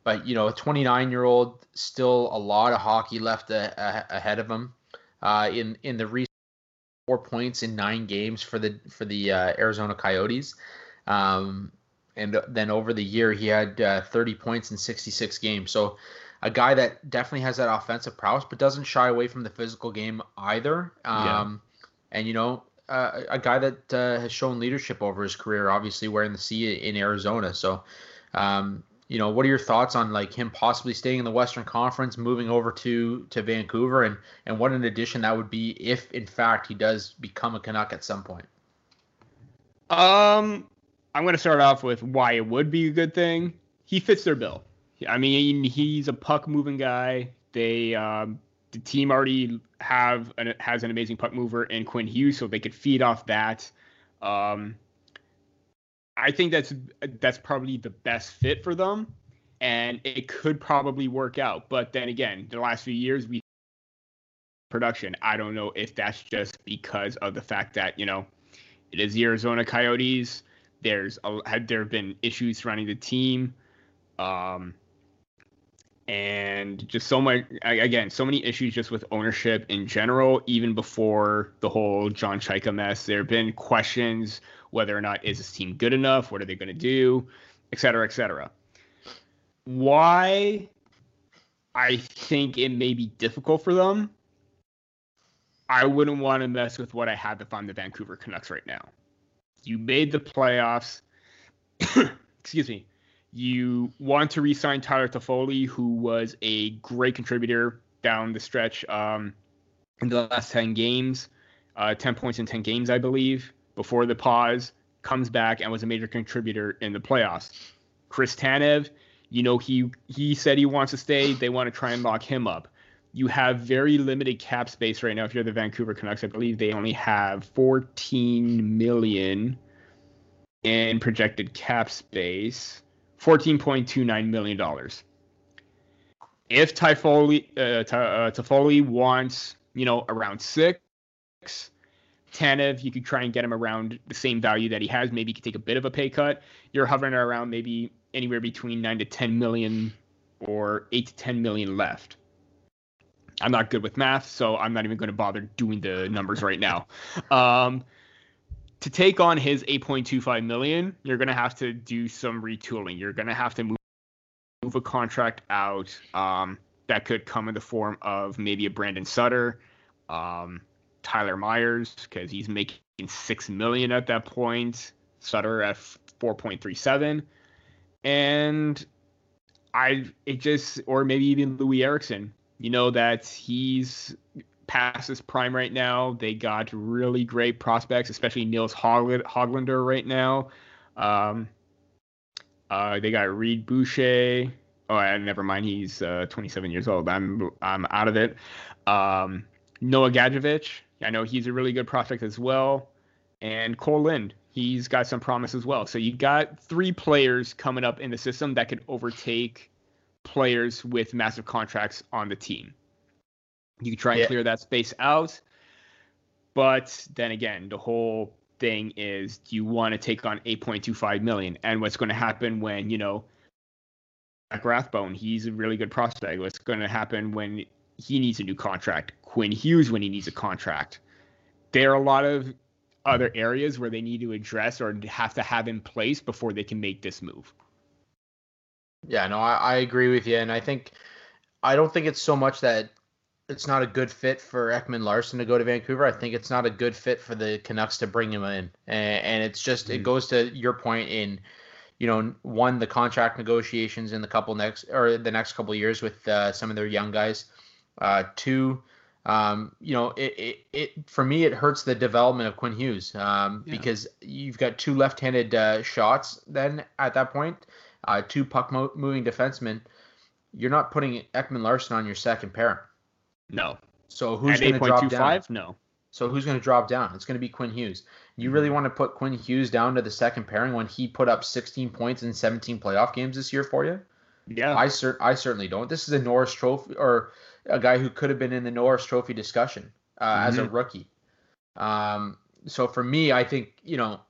A: But you know, a 29 year old, still a lot of hockey left a, a, ahead of him. Uh, in in the recent four points in nine games for the for the uh, Arizona Coyotes. Um, and then over the year, he had uh, 30 points in 66 games. So a guy that definitely has that offensive prowess, but doesn't shy away from the physical game either. Um, yeah. And you know, uh, a guy that uh, has shown leadership over his career, obviously wearing the C in Arizona. So um, you know, what are your thoughts on like him possibly staying in the Western Conference, moving over to to Vancouver, and and what an addition that would be if in fact he does become a Canuck at some point?
B: Um, I'm going to start off with why it would be a good thing. He fits their bill. I mean, he's a puck moving guy. They um, the team already have an, has an amazing puck mover in Quinn Hughes, so they could feed off that. Um, I think that's that's probably the best fit for them, and it could probably work out. But then again, the last few years we production. I don't know if that's just because of the fact that you know it is the Arizona Coyotes. There's a, had there have been issues surrounding the team. Um, and just so much again so many issues just with ownership in general even before the whole john Chayka mess. There have been questions whether or not is this team good enough? What are they going to do? Et cetera et cetera. Why i think it may be difficult for them i wouldn't want to mess with what i have if i'm the vancouver canucks right now. You made the playoffs *coughs* excuse me you want to re-sign Tyler Toffoli, who was a great contributor down the stretch um, in the last 10 games, uh, 10 points in 10 games, I believe, before the pause, comes back and was a major contributor in the playoffs. Chris Tanev, you know, he he said he wants to stay. They want to try and lock him up. You have very limited cap space right now. If you're the Vancouver Canucks, I believe they only have 14 million in projected cap space. $14.29 million. If Toffoli, uh, uh, Toffoli wants, you know, around six, Tanev, you could try and get him around the same value that he has. Maybe you could take a bit of a pay cut. You're hovering around maybe anywhere between nine to 10 million or eight to 10 million left. I'm not good with math, so I'm not even going to bother doing the numbers right now. Um, to take on his 8.25 million, you're going to have to do some retooling. You're going to have to move, move a contract out um, that could come in the form of maybe a Brandon Sutter, um, Tyler Myers, because he's making six million at that point. Sutter at 4.37, and I it just or maybe even Loui Eriksson. You know that he's past his prime right now. They got really great prospects, especially Nils Hoglander right now. Um, uh, they got Reid Boucher. Oh, never mind. He's uh, 27 years old. I'm I'm out of it. Um, Noah Gadjovich. I know he's a really good prospect as well. And Kole Lind. He's got some promise as well. So you got three players coming up in the system that could overtake players with massive contracts on the team. You can try and yeah. clear that space out. But then again, the whole thing is do you want to take on 8.25 million? And what's going to happen when, you know, Rathbone, he's a really good prospect. What's going to happen when he needs a new contract? Quinn Hughes when he needs a contract. There are a lot of other areas where they need to address or have to have in place before they can make this move.
A: Yeah, no, I, I agree with you. And I think I don't think it's so much that it's not a good fit for Ekman Larsson to go to Vancouver. I think it's not a good fit for the Canucks to bring him in, and, and it's just mm-hmm. it goes to your point in, you know, one the contract negotiations in the couple next or the next couple years with uh, some of their young guys. Uh, two, um, you know, it, it, it for me it hurts the development of Quinn Hughes um, yeah. because you've got two left-handed uh, shots then at that point, uh, two puck mo- moving defensemen. You're not putting Ekman Larsson on your second pairing.
B: No.
A: So who's going to drop down? No. So who's going to drop down? It's going to be Quinn Hughes. You really mm-hmm. want to put Quinn Hughes down to the second pairing when he put up 16 points in 17 playoff games this year for you?
B: Yeah.
A: I cer- I certainly don't. This is a Norris Trophy or a guy who could have been in the Norris Trophy discussion uh, mm-hmm. as a mm-hmm. rookie. Um, so for me, I think you know,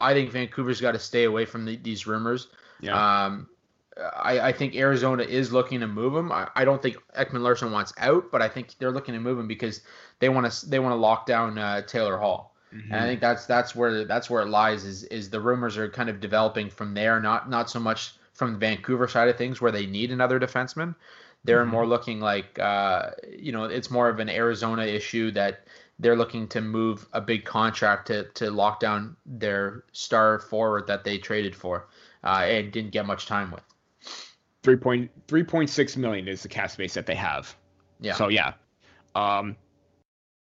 A: I think Vancouver's got to stay away from the, these rumors. Yeah. Um, I, I, think Arizona is looking to move him. I, I, don't think Ekman Larsson wants out, but I think they're looking to move him because they want to they want to lock down uh, Taylor Hall. Mm-hmm. And I think that's that's where that's where it lies. Is is the rumors are kind of developing from there, not not so much from the Vancouver side of things where they need another defenseman. They're mm-hmm. more looking like uh, you know it's more of an Arizona issue that they're looking to move a big contract to to lock down their star forward that they traded for uh, and didn't get much time with.
B: 3.3.6 million is the cap space that they have. Yeah. So yeah. Um,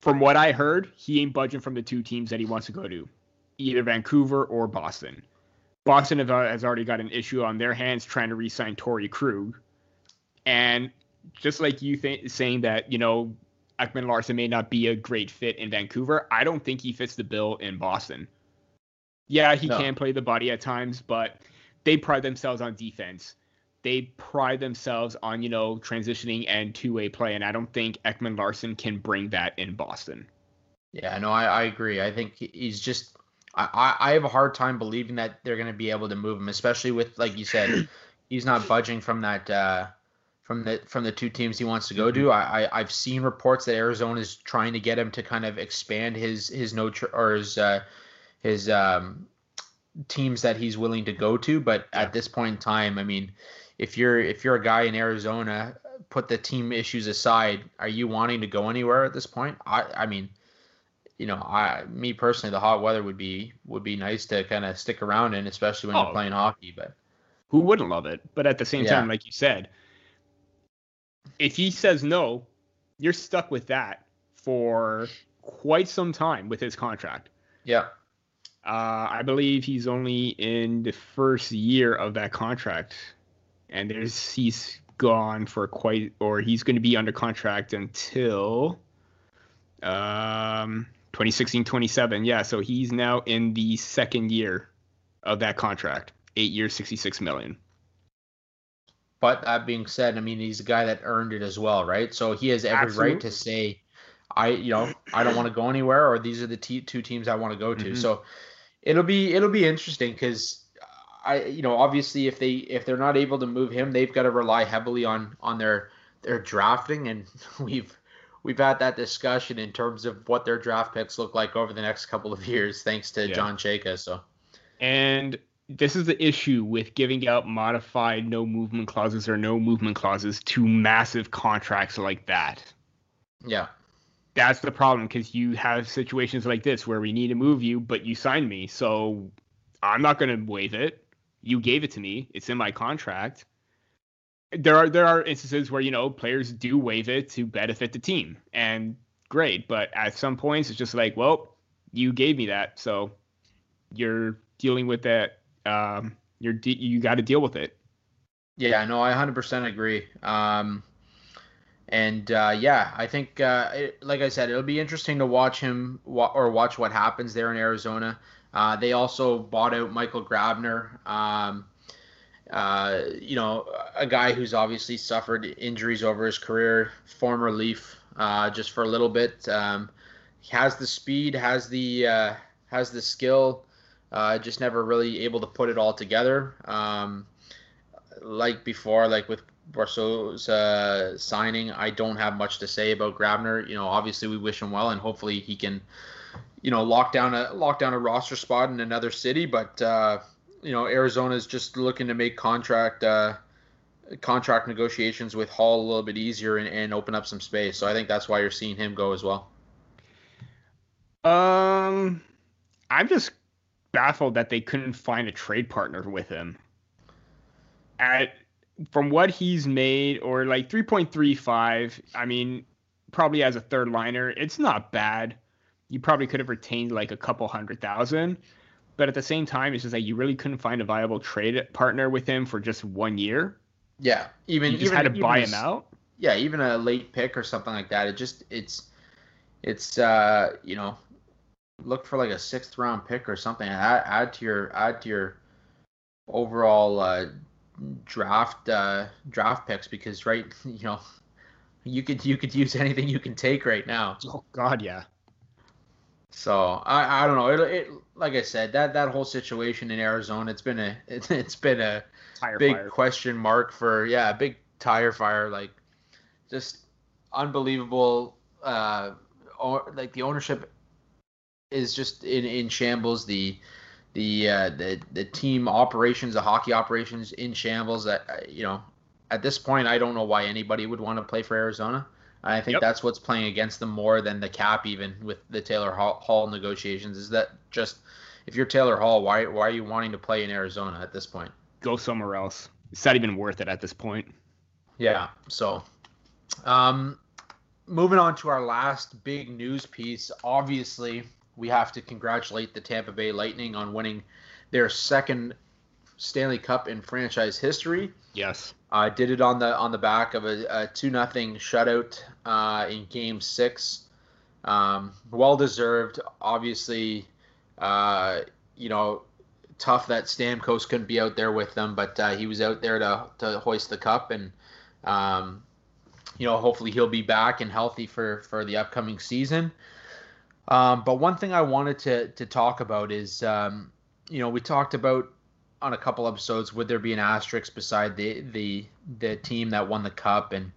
B: from what I heard, he ain't budging from the two teams that he wants to go to, either Vancouver or Boston. Boston has already got an issue on their hands trying to re-sign Torey Krug, and just like you th- saying that you know Ekman Larsson may not be a great fit in Vancouver, I don't think he fits the bill in Boston. Yeah, he no. can play the body at times, but they pride themselves on defense they pride themselves on you know transitioning and two-way play, and I don't think Ekman Larsson can bring that in Boston.
A: Yeah, no, I, I agree. I think he's just I, I have a hard time believing that they're going to be able to move him, especially with like you said, *clears throat* he's not budging from that uh, from the from the two teams he wants to go mm-hmm. to. I, I have seen reports that Arizona is trying to get him to kind of expand his his no tr- or his uh, his um, teams that he's willing to go to. But yeah. at this point in time, I mean, if you're if you're a guy in Arizona, put the team issues aside, are you wanting to go anywhere at this point? I I mean, you know, I me personally, the hot weather would be would be nice to kind of stick around in, especially when oh, you're playing hockey. But
B: who wouldn't love it? But at the same yeah. time, like you said, if he says no, you're stuck with that for quite some time with his contract.
A: Yeah.
B: Uh, I believe he's only in the first year of that contract, and there's he's gone for quite, or he's going to be under contract until um 2016 27 yeah so he's now in the second year of that contract eight years 66 million
A: but that being said, I mean, he's a guy that earned it as well, right? So he has every Absolutely. right to say, I, you know, I don't want to go anywhere, or these are the t- two teams I want to go to. Mm-hmm. So it'll be it'll be interesting because I, you know, obviously if they if they're not able to move him, they've got to rely heavily on on their their drafting, and *laughs* we've we've had that discussion in terms of what their draft picks look like over the next couple of *laughs* years, thanks to yeah. John Chayka. So,
B: and this is the issue with giving out modified no movement clauses or no movement clauses to massive contracts like that.
A: Yeah.
B: That's the problem because you have situations like this where we need to move you, but you signed me. So I'm not going to waive it. You gave it to me. It's in my contract. There are there are instances where you know players do waive it to benefit the team, and great. But at some points, it's just like, well, you gave me that, so you're dealing with that um, you're de- you got to deal with it.
A: Yeah, no, I 100% agree. Um, and uh, yeah, I think, uh, it, like I said, it'll be interesting to watch him wa- or watch what happens there in Arizona. Uh, they also bought out Michael Grabner. Um, uh, you know, a guy who's obviously suffered injuries over his career, former Leaf, uh, just for a little bit. Um, has the speed, has the uh, has the skill. Uh, just never really able to put it all together. Um, like before, like with uh, signing, I don't have much to say about Grabner. You know, obviously we wish him well, and hopefully he can, you know, lock down a lock down a roster spot in another city. But uh, you know, Arizona is just looking to make contract uh, contract negotiations with Hall a little bit easier and, and open up some space. So I think that's why you're seeing him go as well.
B: Um, I'm just baffled that they couldn't find a trade partner with him. At from what he's made, or like 3.35, I mean, probably as a third liner, it's not bad. You probably could have retained like a couple hundred thousand, but at the same time, it's just like you really couldn't find a viable trade partner with him for just one year.
A: Yeah, even
B: you just
A: even,
B: had to buy him out.
A: Yeah, even a late pick or something like that. It just it's it's uh you know look for like a sixth round pick or something. Add, add to your add to your overall uh, draft uh, draft picks because right *laughs* you know you could you could use anything you can take right now.
B: Oh God, yeah.
A: So I, I don't know. It, it like I said that that whole situation in Arizona it's been a *laughs* it, has been a tire big fire. question mark for yeah a big tire fire like just unbelievable uh or like the ownership is just in, in shambles. The the uh, the the team operations, the hockey operations in shambles. That you know, at this point, I don't know why anybody would want to play for Arizona. I think yep. that's what's playing against them more than the cap, even with the Taylor Hall negotiations. Is that just if you're Taylor Hall, why why are you wanting to play in Arizona at this point?
B: Go somewhere else. It's not even worth it at this point.
A: Yeah. So, um, moving on to our last big news piece. Obviously, we have to congratulate the Tampa Bay Lightning on winning their second Stanley Cup in franchise history.
B: Yes.
A: I uh, did it on the on the back of a, a two nothing shutout uh, in Game Six. Um, well deserved. Obviously, uh, you know, tough that Stamkos couldn't be out there with them, but uh, he was out there to to hoist the cup, and um, you know, hopefully he'll be back and healthy for for the upcoming season. Um, but one thing I wanted to to talk about is, um, you know, we talked about on a couple episodes, would there be an asterisk beside the the the team that won the cup? And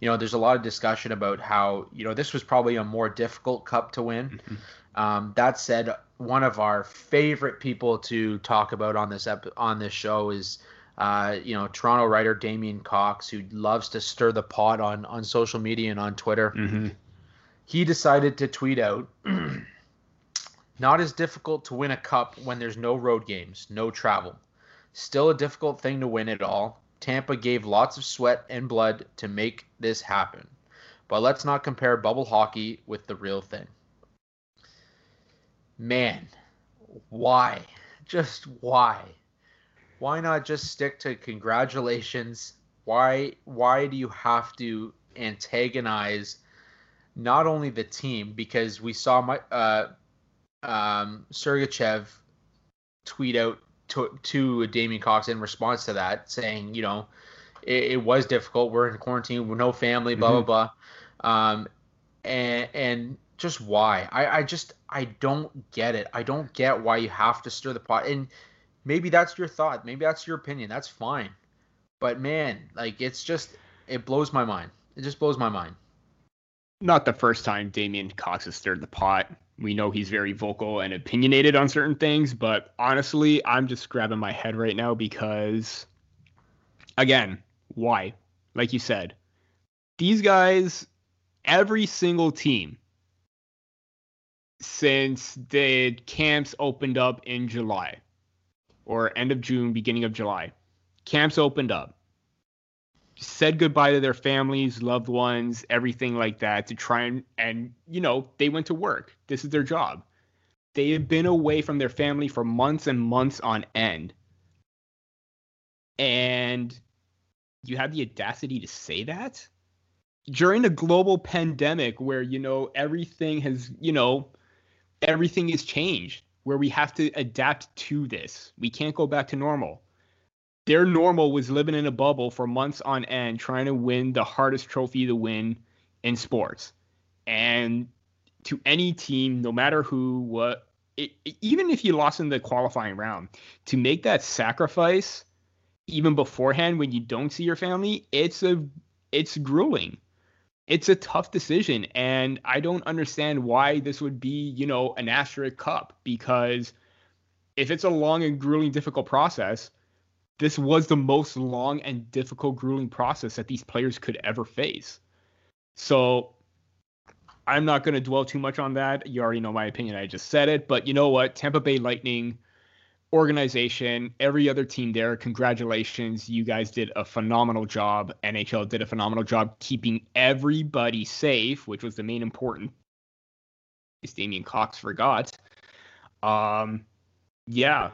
A: you know, there's a lot of discussion about how you know this was probably a more difficult cup to win. Mm-hmm. Um, that said, one of our favorite people to talk about on this ep- on this show is uh, you know Toronto writer Damien Cox, who loves to stir the pot on on social media and on Twitter.
B: Mm-hmm.
A: He decided to tweet out. *clears throat* Not as difficult to win a cup when there's no road games, no travel. Still a difficult thing to win it all. Tampa gave lots of sweat and blood to make this happen. But let's not compare bubble hockey with the real thing. Man, why? *laughs* Just why? Why not just stick to congratulations? Why why do you have to antagonize not only the team because we saw my uh um, Sergachev tweet out to, to Damien Cox in response to that, saying, you know, it, it was difficult. We're in quarantine We're no family, blah mm-hmm. blah blah, um, and and just why? I I just I don't get it. I don't get why you have to stir the pot. And maybe that's your thought. Maybe that's your opinion. That's fine. But man, like it's just it blows my mind. It just blows my mind.
B: Not the first time Damien Cox has stirred the pot. We know he's very vocal and opinionated on certain things, but honestly, I'm just grabbing my head right now because, again, why? Like you said, these guys, every single team since the camps opened up in July or end of June, beginning of July, camps opened up said goodbye to their families, loved ones, everything like that to try and and you know, they went to work. This is their job. They have been away from their family for months and months on end. And you have the audacity to say that during a global pandemic where you know everything has, you know, everything is changed where we have to adapt to this. We can't go back to normal their normal was living in a bubble for months on end, trying to win the hardest trophy to win in sports. And to any team, no matter who, what, it, even if you lost in the qualifying round, to make that sacrifice even beforehand when you don't see your family, it's a it's grueling. It's a tough decision, and I don't understand why this would be, you know, an asterisk cup because if it's a long and grueling, difficult process, this was the most long and difficult, grueling process that these players could ever face. So I'm not going to dwell too much on that. You already know my opinion. I just said it. But you know what? Tampa Bay Lightning organization, every other team there, congratulations. You guys did a phenomenal job. NHL did a phenomenal job keeping everybody safe, which was the main important. is Damien Cox forgot. Um, yeah,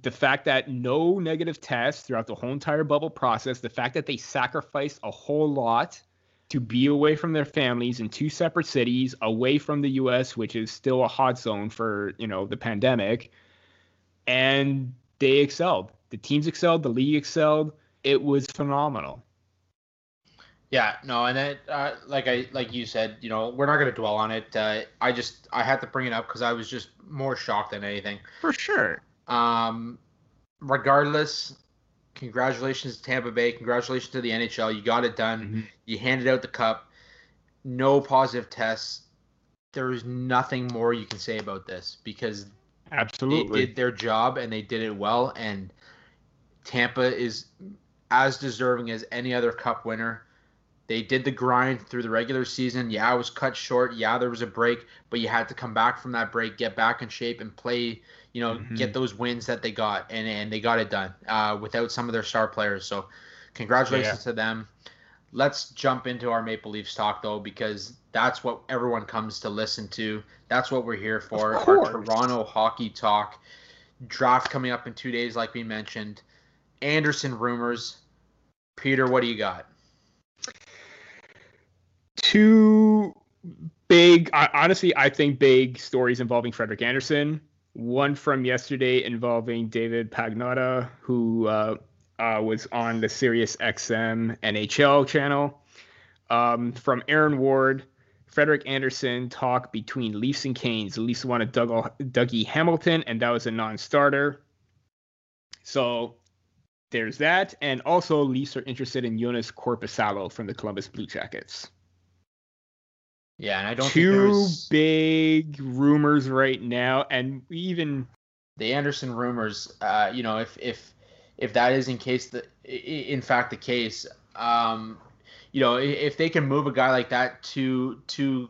B: the fact that no negative tests throughout the whole entire bubble process, the fact that they sacrificed a whole lot to be away from their families in two separate cities, away from the US, which is still a hot zone for, you know, the pandemic. And they excelled. The teams excelled, the league excelled. It was phenomenal.
A: Yeah, no, and it, uh, like I like you said, you know, we're not going to dwell on it. Uh, I just I had to bring it up because I was just more shocked than anything.
B: For sure.
A: Um, regardless, congratulations to Tampa Bay. Congratulations to the NHL. You got it done. Mm-hmm. You handed out the cup. No positive tests. There is nothing more you can say about this because
B: absolutely
A: they did their job and they did it well. And Tampa is as deserving as any other cup winner. They did the grind through the regular season. Yeah, it was cut short. Yeah, there was a break, but you had to come back from that break, get back in shape, and play you know, mm-hmm. get those wins that they got, and and they got it done uh, without some of their star players. So, congratulations yeah. to them. Let's jump into our Maple Leafs talk though, because that's what everyone comes to listen to. That's what we're here for. Our Toronto hockey talk. Draft coming up in two days, like we mentioned. Andersen rumors. Peter, what do you got?
B: Two big, honestly, I think big stories involving Frederik Andersen one from yesterday involving David Pagnotta, who uh, uh, was on the Sirius XM NHL channel. Um, from Aaron Ward, Frederik Andersen talk between Leafs and Canes. The Leafs wanted Doug, Dougie Hamilton, and that was a non-starter. So there's that, and also Leafs are interested in Joonas Korpisalo from the Columbus Blue Jackets.
A: Yeah, and I don't
B: two big rumors right now, and even
A: the Andersen rumors. Uh, you know, if if if that is in case the in fact the case, um, you know, if they can move a guy like that to to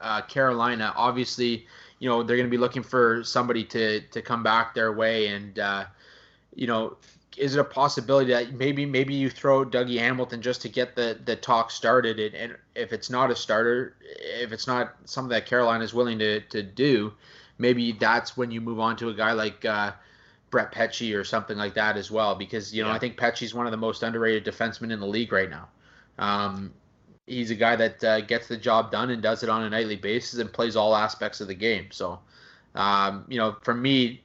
A: uh, Carolina, obviously, you know they're going to be looking for somebody to to come back their way, and uh, you know is it a possibility that maybe maybe you throw Dougie Hamilton just to get the the talk started? And, and if it's not a starter if it's not something that Carolina is willing to to do maybe that's when you move on to a guy like uh, Brett Pesce or something like that as well because you know yeah. I think Pesce's one of the most underrated defensemen in the league right now. Um, he's a guy that uh, gets the job done and does it on a nightly basis and plays all aspects of the game. So um, you know for me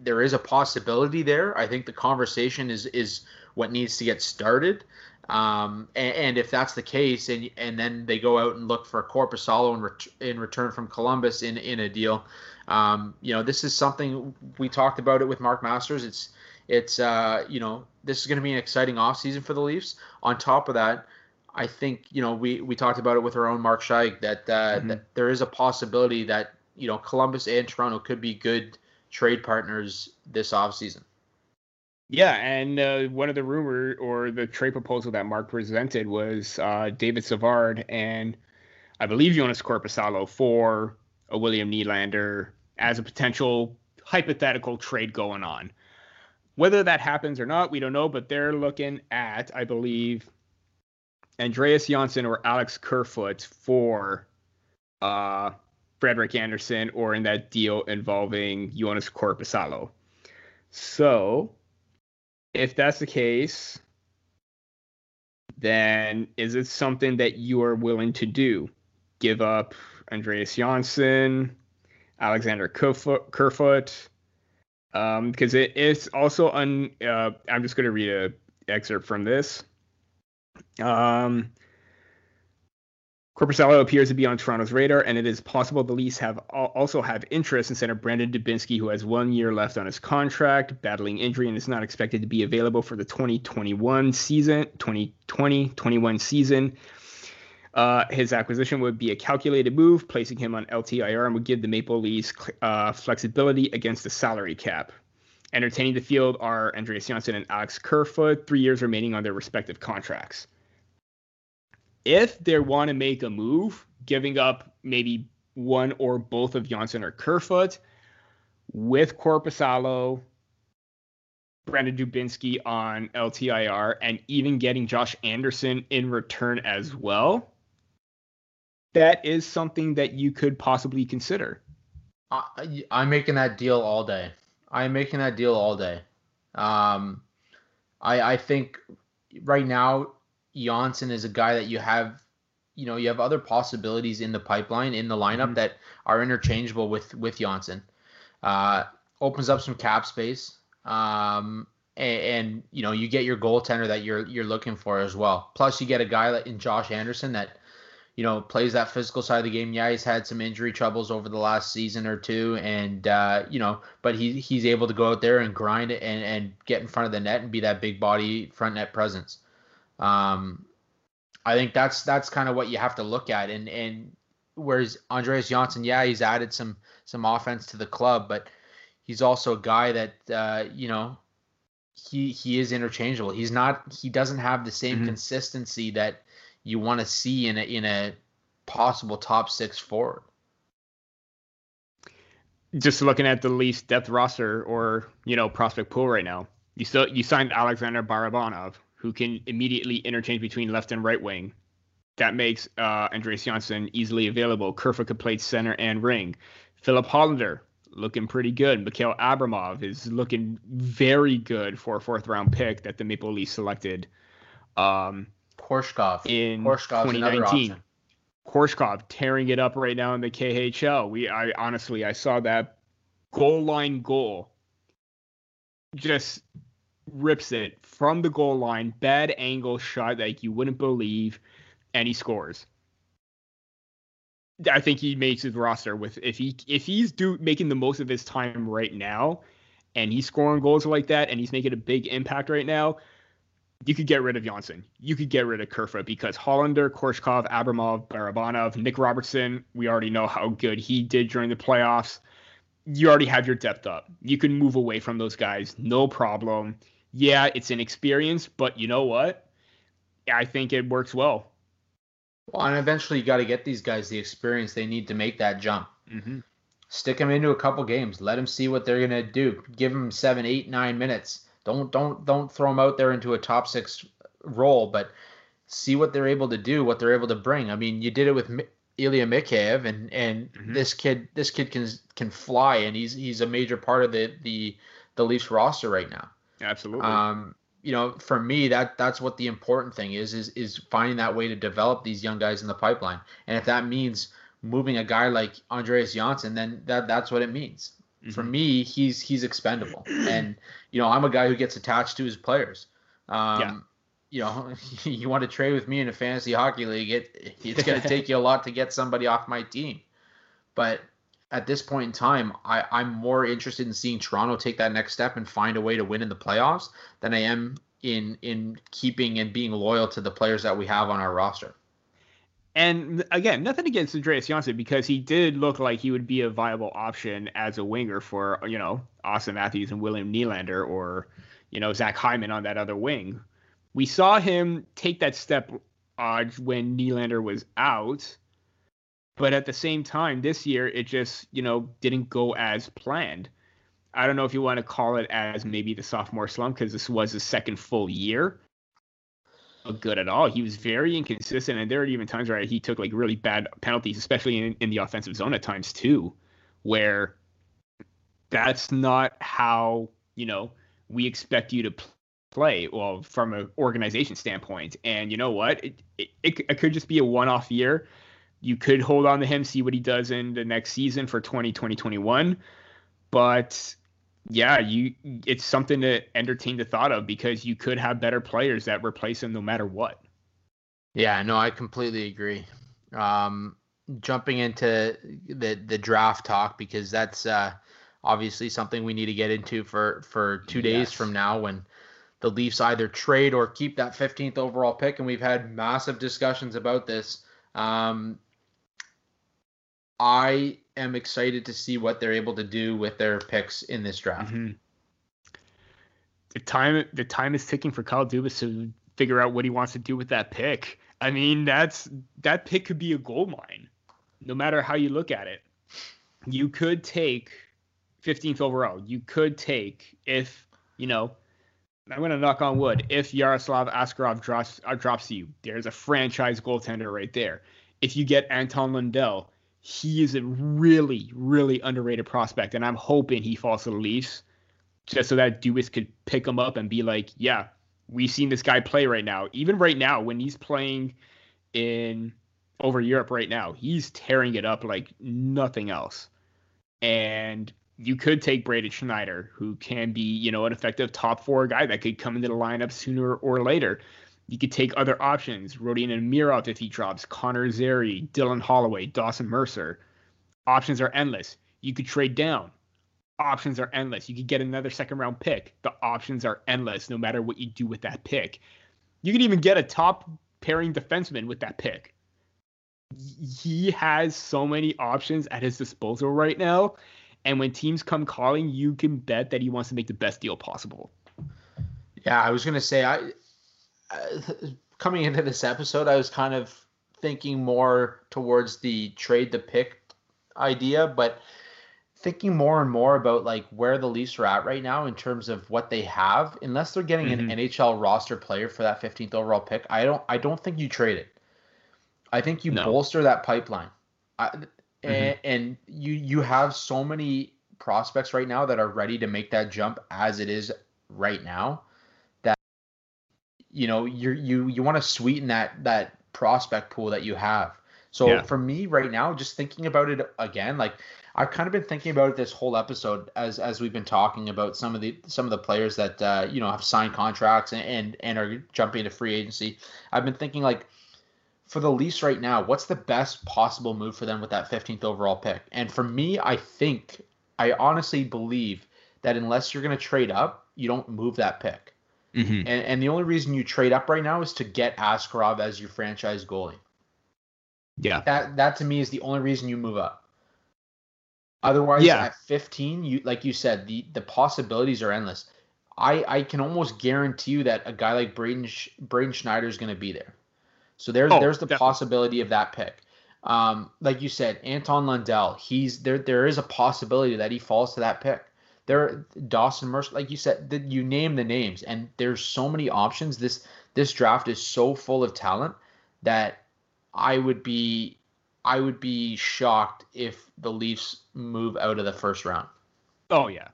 A: there is a possibility there. I think the conversation is is what needs to get started. Um, and, and, if that's the case, and and then they go out and look for Korpisalo in, ret- in return from Columbus in in a deal, um, you know, this is something we talked about it with Mark Masters. It's it's uh, you know this is going to be an exciting offseason for the Leafs. On top of that, I think you know we we talked about it with our own Mark Scheig that uh, mm-hmm. that there is a possibility that you know Columbus and Toronto could be good trade partners this offseason.
B: Yeah, and uh, one of the rumor or the trade proposal that Mark presented was uh, David Savard and I believe Joonas Korpisalo for a William Nylander as a potential hypothetical trade going on. Whether that happens or not, we don't know, but they're looking at, I believe, Andreas Johnsson or Alex Kerfoot for uh, Frederik Andersen or in that deal involving Joonas Korpisalo. So, if that's the case, then is it something that you are willing to do? Give up Andreas Johnsson, Alexander Kerfoot, um, because it is also on. Uh, I'm just going to read an excerpt from this. Um, Korpisalo appears to be on Toronto's radar, and it is possible the Leafs have also have interest in center Brandon Dubinsky, who has one year left on his contract, battling injury, and is not expected to be available for the 2021 season, 2020-21 season. Uh, his acquisition would be a calculated move, placing him on LTIR and would give the Maple Leafs uh, flexibility against the salary cap. Entertaining the field are Andreas Johnsson and Alex Kerfoot, three years remaining on their respective contracts if they want to make a move, giving up maybe one or both of Johnsson or Kerfoot with Korpisalo, Brandon Dubinsky on LTIR, and even getting Josh Anderson in return as well, that is something that you could possibly consider.
A: I, I'm making that deal all day. I'm making that deal all day. Um, I I think right now Johnsson is a guy that you have, you know, you have other possibilities in the pipeline in the lineup mm-hmm. that are interchangeable with with Johnsson. Uh, opens up some cap space, um, and, and, you know you get your goaltender that you're you're looking for as well. Plus, you get a guy like in Josh Anderson that you know plays that physical side of the game. Yeah, he's had some injury troubles over the last season or two, and uh, you know, but he he's able to go out there and grind it and and get in front of the net and be that big body front net presence. Um, I think that's that's kind of what you have to look at. And and whereas Andreas Johnsson, yeah, he's added some some offense to the club, but he's also a guy that uh, you know he he is interchangeable. He's not he doesn't have the same mm-hmm. consistency that you want to see in a in a possible top six forward.
B: Just looking at the Leafs depth roster or you know prospect pool right now, you still you signed Alexander Barabanov, who can immediately interchange between left and right wing. That makes uh, Andreas Johnsson easily available. Kerfoot could play center and ring. Filip Hallander looking pretty good. Mikhail Abramov is looking very good for a fourth round pick that the Maple Leafs selected. Um,
A: Korshkov
B: in Korshkov's 2019. Korshkov tearing it up right now in the KHL. We, I honestly, I saw that goal line goal. Just rips it from the goal line, bad angle shot like you wouldn't believe, and he scores. I think he makes his roster with if he if he's do making the most of his time right now, and he's scoring goals like that and he's making a big impact right now, you could get rid of Johnsson. You could get rid of Kerfoot because Hallander, Korshkov, Abramov, Barabanov, Nick Robertson, we already know how good he did during the playoffs. You already have your depth up. You can move away from those guys, no problem. Yeah, it's inexperience, but you know what? I think it works well.
A: Well, and eventually you got to get these guys the experience they need to make that jump.
B: Mm-hmm.
A: Stick them into a couple games. Let them see what they're gonna do. Give them seven, eight, nine minutes. Don't don't don't throw them out there into a top six role, but see what they're able to do, what they're able to bring. I mean, you did it with Ilya Mikheyev, and and mm-hmm. this kid this kid can can fly, and he's he's a major part of the the the Leafs roster right now.
B: Absolutely.
A: Um, you know, for me, that that's what the important thing is is is finding that way to develop these young guys in the pipeline, and if that means moving a guy like Andreas Johnsson, then that that's what it means. Mm-hmm. For me, he's he's expendable, and you know I'm a guy who gets attached to his players. Um, yeah. You know, *laughs* you want to trade with me in a fantasy hockey league, it it's going to take you a lot to get somebody off my team. But at this point in time, I, I'm more interested in seeing Toronto take that next step and find a way to win in the playoffs than I am in in keeping and being loyal to the players that we have on our roster.
B: And again, nothing against Andreas Johnsson because he did look like he would be a viable option as a winger for, you know, Auston Matthews and William Nylander or, you know, Zach Hyman on that other wing. We saw him take that step uh, when Nylander was out. But at the same time, this year, it just, you know, didn't go as planned. I don't know if you want to call it as maybe the sophomore slump because this was his second full year good at all. He was very inconsistent, and there were even times where he took like really bad penalties, especially in, in the offensive zone at times too, where that's not how you know we expect you to play. Well, from an organization standpoint, and you know what, it, it, it could just be a one-off year. You could hold on to him, see what he does in the next season for 2020 21. But yeah, you it's something to entertain the thought of because you could have better players that replace him no matter what.
A: Yeah, no, I completely agree. Um, jumping into the the draft talk because that's uh, obviously something we need to get into for for two days yes. from now when the Leafs either trade or keep that 15th overall pick, and we've had massive discussions about this. Um, I am excited to see what they're able to do with their picks in this draft.
B: Mm-hmm. The time the time is ticking for Kyle Dubas to figure out what he wants to do with that pick. I mean, that's that pick could be a gold mine, no matter how you look at it. You could take 15th overall. You could take if you know. I'm gonna knock on wood. If Yaroslav Askarov drops uh, drops you, there's a franchise goaltender right there. If you get Anton Lundell, he is a really, really underrated prospect, and I'm hoping he falls to the Leafs just so that Dubas could pick him up and be like, yeah, we've seen this guy play right now. Even right now, when he's playing in over Europe right now, he's tearing it up like nothing else. And you could take Braden Schneider, who can be, you know, an effective top four guy that could come into the lineup sooner or later. You could take other options, Rodion Amirov if he drops, Connor Zary, Dylan Holloway, Dawson Mercer. Options are endless. You could trade down. Options are endless. You could get another second round pick. The options are endless no matter what you do with that pick. You could even get a top pairing defenseman with that pick. He has so many options at his disposal right now. And when teams come calling, you can bet that he wants to make the best deal possible.
A: Yeah, I was going to say, I coming into this episode, I was kind of thinking more towards the trade the pick idea, but thinking more and more about like where the Leafs are at right now in terms of what they have. Unless they're getting mm-hmm. an NHL roster player for that 15th overall pick, I don't I don't think you trade it. I think you no. bolster that pipeline. I, mm-hmm. and, and you you have so many prospects right now that are ready to make that jump as it is right now you know you you you want to sweeten that that prospect pool that you have. So yeah. for me right now, just thinking about it again, like I've kind of been thinking about it this whole episode as as we've been talking about some of the some of the players that uh, you know have signed contracts and, and and are jumping into free agency. I've been thinking like for the Leafs right now, what's the best possible move for them with that 15th overall pick? And for me, I think I honestly believe that unless you're going to trade up, you don't move that pick.
B: Mm-hmm.
A: And and the only reason you trade up right now is to get Askarov as your franchise goalie.
B: Yeah.
A: That that to me is the only reason you move up. Otherwise,
B: Yeah.
A: at 15, you like you said, the the possibilities are endless. I I can almost guarantee you that a guy like Braden Braden Schneider is going to be there. So there's
B: Oh,
A: there's the
B: definitely.
A: possibility of that pick. Um, like you said, Anton Lundell, he's there. There is a possibility that he falls to that pick. There, Dawson Mercer, like you said, you name the names, and there's so many options. This this draft is so full of talent that I would be I would be shocked if the Leafs move out of the first round.
B: Oh yeah.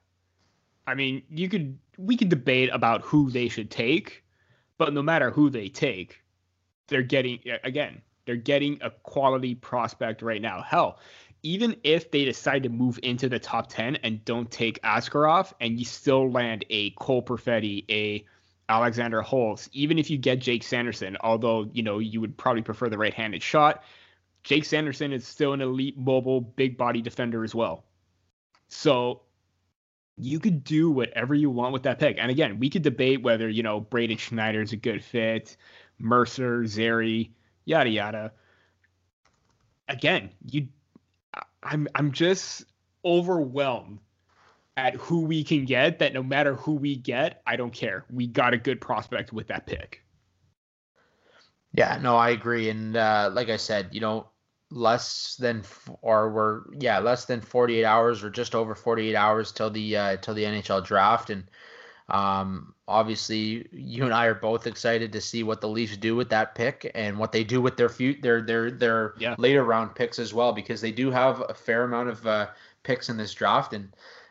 B: I mean, you could we could debate about who they should take, but no matter who they take, they're getting again, they're getting a quality prospect right now. Hell, even if they decide to move into the top 10 and don't take Askarov and you still land a Cole Perfetti, a Alexander Holtz, even if you get Jake Sanderson, although, you know, you would probably prefer the right-handed shot, Jake Sanderson is still an elite mobile big body defender as well. So you could do whatever you want with that pick. And again, we could debate whether, you know, Braden Schneider is a good fit, Mercer, Zary, yada yada. Again, you I'm I'm just overwhelmed at who we can get that no matter who we get, I don't care. We got a good prospect with that pick.
A: Yeah, no, I agree. And uh, like I said, you know, less than or we're yeah less than 48 hours or just over 48 hours till the uh, till the NHL draft, and um, obviously you and I are both excited to see what the Leafs do with that pick and what they do with their few their their their
B: Yeah.
A: later round picks as well because they do have a fair amount of uh, picks in this draft and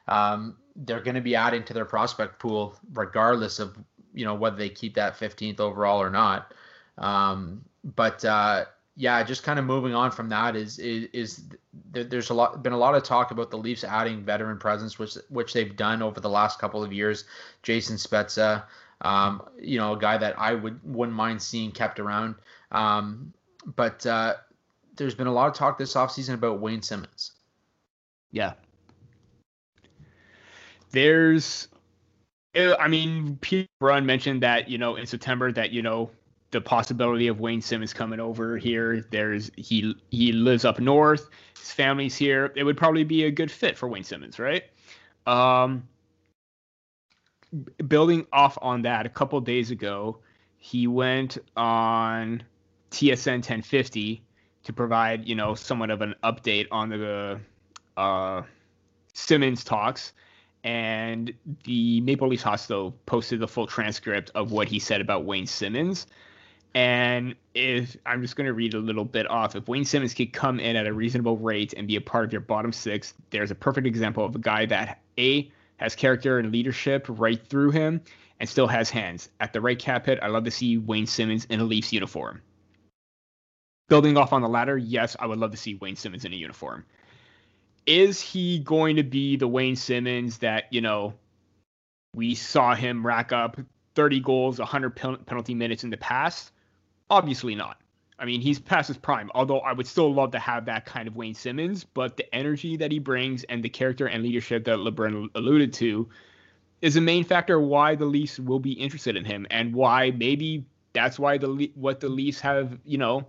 A: um, they're going to be adding to their prospect pool regardless of you know whether they keep that 15th overall or not. Um, but uh, yeah, just kind of moving on from that is is, is there, there's a lot been a lot of talk about the Leafs adding veteran presence, which which they've done over the last couple of years. Jason Spezza, um, you know, a guy that I would wouldn't mind seeing kept around. Um, but uh, there's been a lot of talk this offseason about Wayne Simmonds.
B: Yeah. There's, uh, I mean, Pete Brun mentioned that you know in September that you know the possibility of Wayne Simmonds coming over here. There's he he lives up north. His family's here. It would probably be a good fit for Wayne Simmonds, right? Um, building off on that, a couple days ago, he went on TSN 1050 to provide you know somewhat of an update on the uh, Simmonds talks, and the Maple Leafs Hotstove posted the full transcript of what he said about Wayne Simmonds. And if I'm just going to read a little bit off, if Wayne Simmonds could come in at a reasonable rate and be a part of your bottom six, there's a perfect example of a guy that a has character and leadership right through him and still has hands. At the right cap hit, I love to see Wayne Simmonds in a Leafs uniform. Building off on the latter, yes, I would love to see Wayne Simmonds in a uniform is he going to be the Wayne Simmonds that, you know, we saw him rack up 30 goals, 100 penalty minutes in the past? Obviously not. I mean, he's past his prime, although I would still love to have that kind of Wayne Simmonds, but the energy that he brings and the character and leadership that LeBrun alluded to is a main factor why the Leafs will be interested in him and why maybe that's why the what the Leafs have, you know,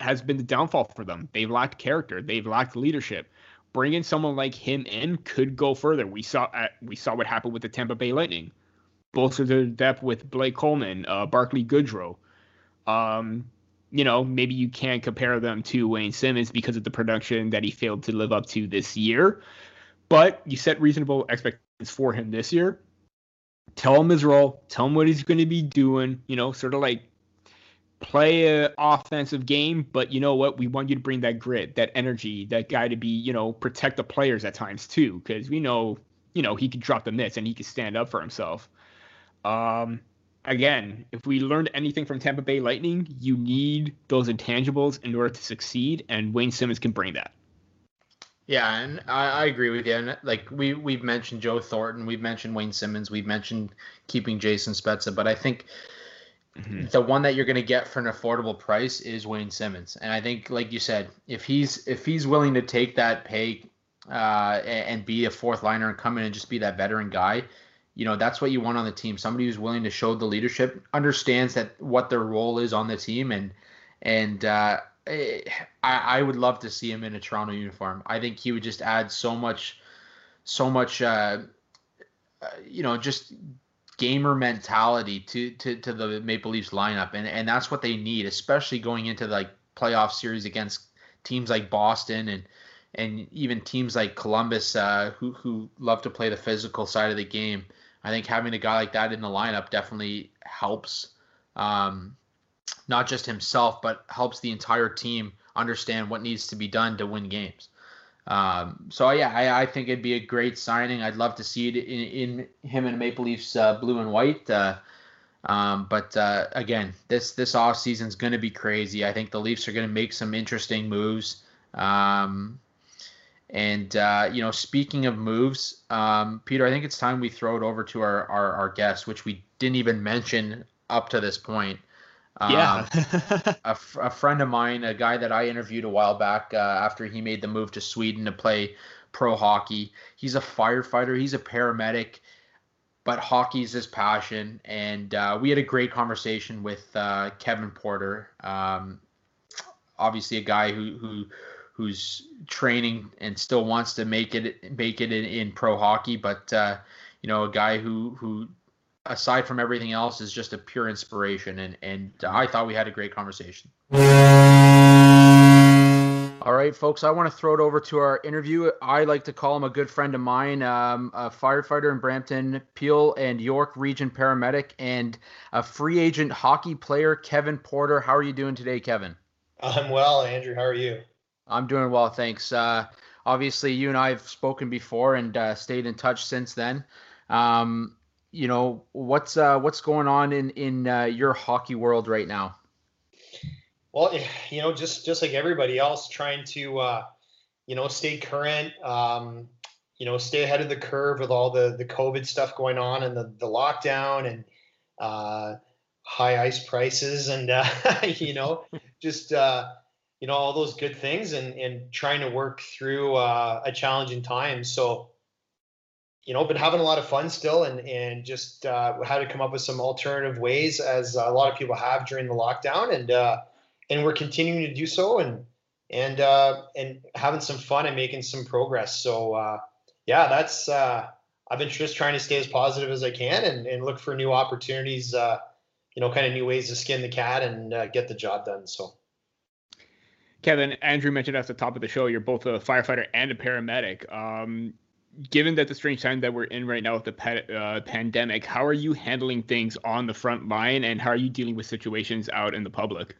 B: has been the downfall for them. They've lacked character, they've lacked leadership bringing someone like him in could go further. We saw at, we saw what happened with the Tampa Bay Lightning, bolster their depth with Blake Coleman, uh, Barclay Goodrow. Um, you know, maybe you can't compare them to Wayne Simmonds because of the production that he failed to live up to this year, but you set reasonable expectations for him this year. Tell him his role. Tell him what he's going to be doing. You know, sort of like play an offensive game, but you know what? We want you to bring that grit, that energy, that guy to be, you know, protect the players at times too, because we know, you know, he could drop the mitts and he could stand up for himself. Um, again, if we learned anything from Tampa Bay Lightning, you need those intangibles in order to succeed, and Wayne Simmonds can bring that.
A: Yeah, and I, I agree with you. And like we we've mentioned Joe Thornton, we've mentioned Wayne Simmonds, we've mentioned keeping Jason Spezza, but I think
B: Mhm.
A: the one that you're going to get for an affordable price is Wayne Simmonds. And I think, like you said, if he's if he's willing to take that pay, uh, and, be a fourth liner and come in and just be that veteran guy. You know, that's what you want on the team. Somebody who's willing to show the leadership, understands that what their role is on the team, and and uh, I, I would love to see him in a Toronto uniform. I think he would just add so much, so much, uh, uh, you know, just gamer mentality to, to to the Maple Leafs lineup, and and that's what they need, especially going into like playoff series against teams like Boston and and even teams like Columbus uh, who who love to play the physical side of the game. I think having a guy like that in the lineup definitely helps. Um, not just himself, but helps the entire team understand what needs to be done to win games. Um, so yeah, I, I, think it'd be a great signing. I'd love to see it in, in him in Maple Leafs uh, blue and white. Uh, um, but uh, again, this this off season is going to be crazy. I think the Leafs are going to make some interesting moves. Um, and uh, you know, speaking of moves, um, Peter, I think it's time we throw it over to our, our our guest, which we didn't even mention up to this point.
B: Yeah.
A: um, *laughs* a, a friend of mine, a guy that I interviewed a while back uh, after he made the move to Sweden to play pro hockey. He's a firefighter, he's a paramedic, but hockey's his passion. And uh, we had a great conversation with uh, Kevin Porter. Um, obviously, a guy who, who who's training and still wants to make it make it in, in pro hockey, but uh, you know, a guy who who aside from everything else, is just a pure inspiration. And and I thought we had a great conversation. All right, folks, I want to throw it over to our interview. I like to call him a good friend of mine, um, a firefighter in Brampton, Peel and York Region paramedic, and a free agent hockey player, Kevin Porter. How are you doing today, Kevin?
C: I'm well, Andrew. How are you?
A: I'm doing well, thanks. Uh, obviously, you and I have spoken before and uh, stayed in touch since then. Um, you know what's uh, what's going on in in uh, your hockey world right now?
C: Well, you know, just just like everybody else, trying to uh, you know stay current, um, you know, stay ahead of the curve with all the the COVID stuff going on and the the lockdown and uh, high ice prices and uh, *laughs* you know just uh, you know all those good things and and trying to work through uh, a challenging time. So you know, been having a lot of fun still, and and just uh, had to come up with some alternative ways, as a lot of people have during the lockdown, and uh, and we're continuing to do so, and and uh, and having some fun and making some progress. So uh, yeah, that's uh, I've been just trying to stay as positive as I can, and and look for new opportunities, uh, you know, kind of new ways to skin the cat and uh, get the job done. So.
B: Kevin, Andrew mentioned at the top of the show, you're both a firefighter and a paramedic. Um, given that the strange time that we're in right now with the uh, pandemic, how are you handling things on the front line, and how are you dealing with situations out in the public?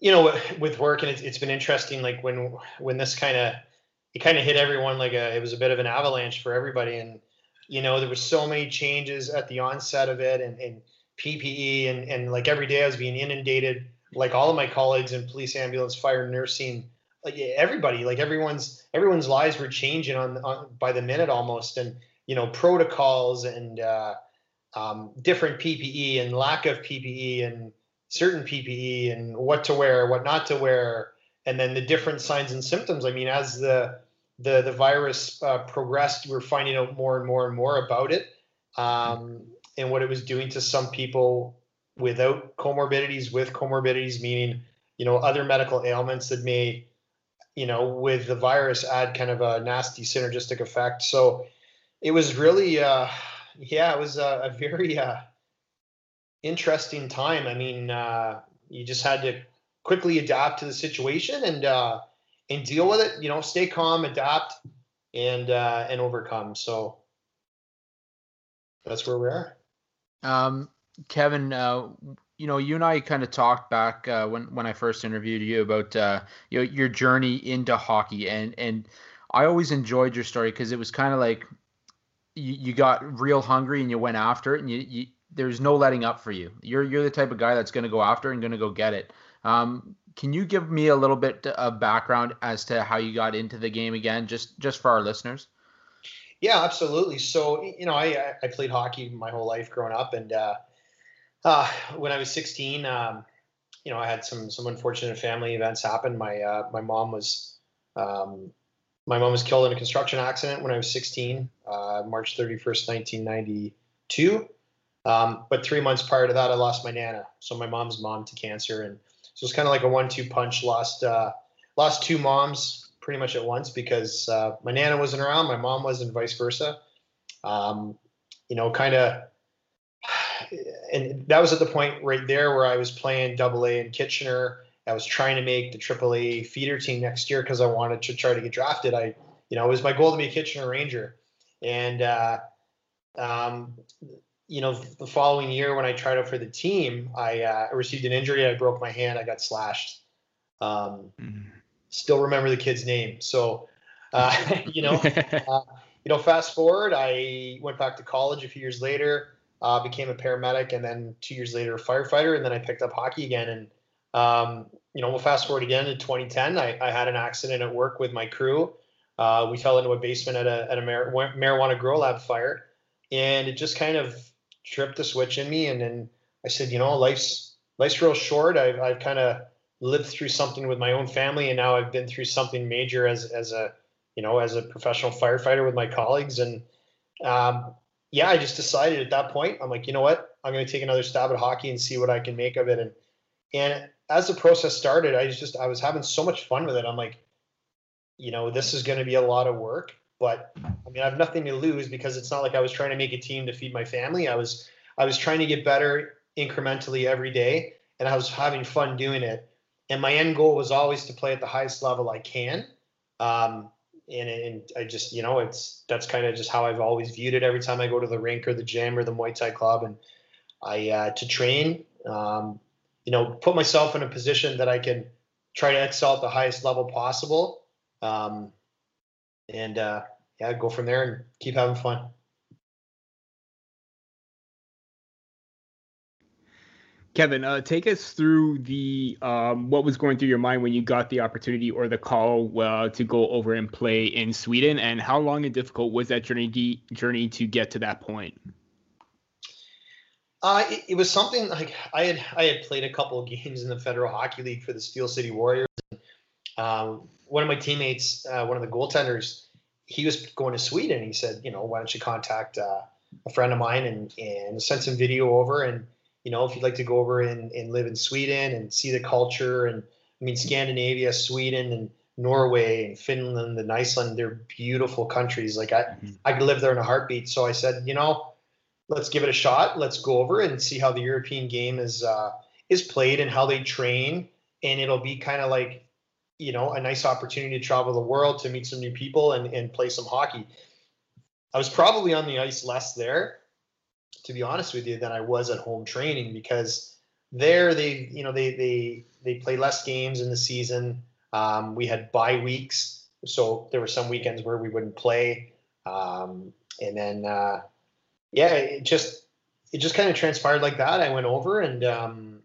C: You know, with work, and it's, it's been interesting. Like when when this kind of it kind of hit everyone like a it was a bit of an avalanche for everybody, and you know there was so many changes at the onset of it, and, and PPE, and and like every day I was being inundated, like all of my colleagues in police, ambulance, fire, nursing like everybody, like everyone's everyone's lives were changing on, on by the minute almost, and you know protocols and uh, um, different PPE and lack of PPE and certain PPE and what to wear, what not to wear, and then the different signs and symptoms. I mean, as the the the virus uh, progressed, we're finding out more and more and more about it um, and what it was doing to some people without comorbidities, with comorbidities, meaning you know other medical ailments that may you know, with the virus add kind of a nasty synergistic effect. So it was really, uh, yeah, it was a, a very uh, interesting time. I mean, uh, you just had to quickly adapt to the situation and uh, and deal with it. You know, stay calm, adapt, and uh, and overcome. So that's where we are.
A: Um, Kevin, uh, you know, you and I kind of talked back uh, when when I first interviewed you about uh, you know, your journey into hockey, and and I always enjoyed your story because it was kind of like you, you got real hungry and you went after it, and you, you there's no letting up for you. You're you're the type of guy that's going to go after and going to go get it. Um, can you give me a little bit of background as to how you got into the game again, just just for our listeners?
C: Yeah, absolutely. So you know, I I played hockey my whole life growing up, and uh, uh, when I was 16, um, you know, I had some some unfortunate family events happen. My uh, my mom was um, my mom was killed in a construction accident when I was 16, uh, March 31st, 1992. Um, but three months prior to that, I lost my nana, so my mom's mom to cancer, and so it's kind of like a one-two punch. Lost uh, lost two moms pretty much at once because uh, my nana wasn't around, my mom was, and vice versa. Um, you know, kind of, and that was at the point right there where I was playing Double A in Kitchener. I was trying to make the AAA feeder team next year because I wanted to try to get drafted. I, you know, it was my goal to be a Kitchener Ranger, and uh, um, you know, the following year when I tried out for the team, I uh, received an injury. I broke my hand. I got slashed. Um, mm-hmm. Still remember the kid's name. So, uh, *laughs* you know, *laughs* uh, you know, fast forward, I went back to college a few years later, uh, became a paramedic, and then two years later a firefighter, and then I picked up hockey again. And um, you know, we'll fast forward again to 2010. I, I had an accident at work with my crew. Uh, we fell into a basement at a at a mar- marijuana grow lab fire, and it just kind of tripped the switch in me. And then I said, you know, life's life's real short. I've I've kind of lived through something with my own family, and now I've been through something major as as a you know as a professional firefighter with my colleagues. And um, yeah, I just decided at that point, I'm like, you know what, I'm going to take another stab at hockey and see what I can make of it. And and as the process started, I just I was having so much fun with it. I'm like, you know, this is going to be a lot of work but I mean, I have nothing to lose because it's not like I was trying to make a team to feed my family. I was I was trying to get better incrementally every day, and I was having fun doing it. And my end goal was always to play at the highest level I can. Um, and, and I just, you know, it's that's kind of just how I've always viewed it. Every time I go to the rink or the gym or the Muay Thai club, and I uh, to train, um, you know, put myself in a position that I can try to excel at the highest level possible. Um, and uh, yeah, go from there and keep having fun.
B: Kevin, uh, take us through the um, what was going through your mind when you got the opportunity or the call uh, to go over and play in Sweden, and how long and difficult was that journey journey to get to that point?
C: Uh, it, it, was something like I had I had played a couple of *laughs* games in the Federal Hockey League for the Steel City Warriors. And, um, one of my teammates, uh, one of the goaltenders, he was going to Sweden. He said, you know, why don't you contact uh, a friend of mine and and send some video over and you know if you'd like to go over and, and live in Sweden and see the culture and I mean Scandinavia, Sweden and Norway and Finland and Iceland, they're beautiful countries. Like I mm-hmm. I could live there in a heartbeat. So I said, you know, let's give it a shot. Let's go over and see how the European game is uh, is played and how they train. And it'll be kind of like you know, a nice opportunity to travel the world to meet some new people and, and play some hockey. I was probably on the ice less there, to be honest with you, than I was at home training because there they, you know, they they they play less games in the season. Um, we had bye weeks, so there were some weekends where we wouldn't play, um, and then uh, yeah, it just it just kind of transpired like that. I went over and um,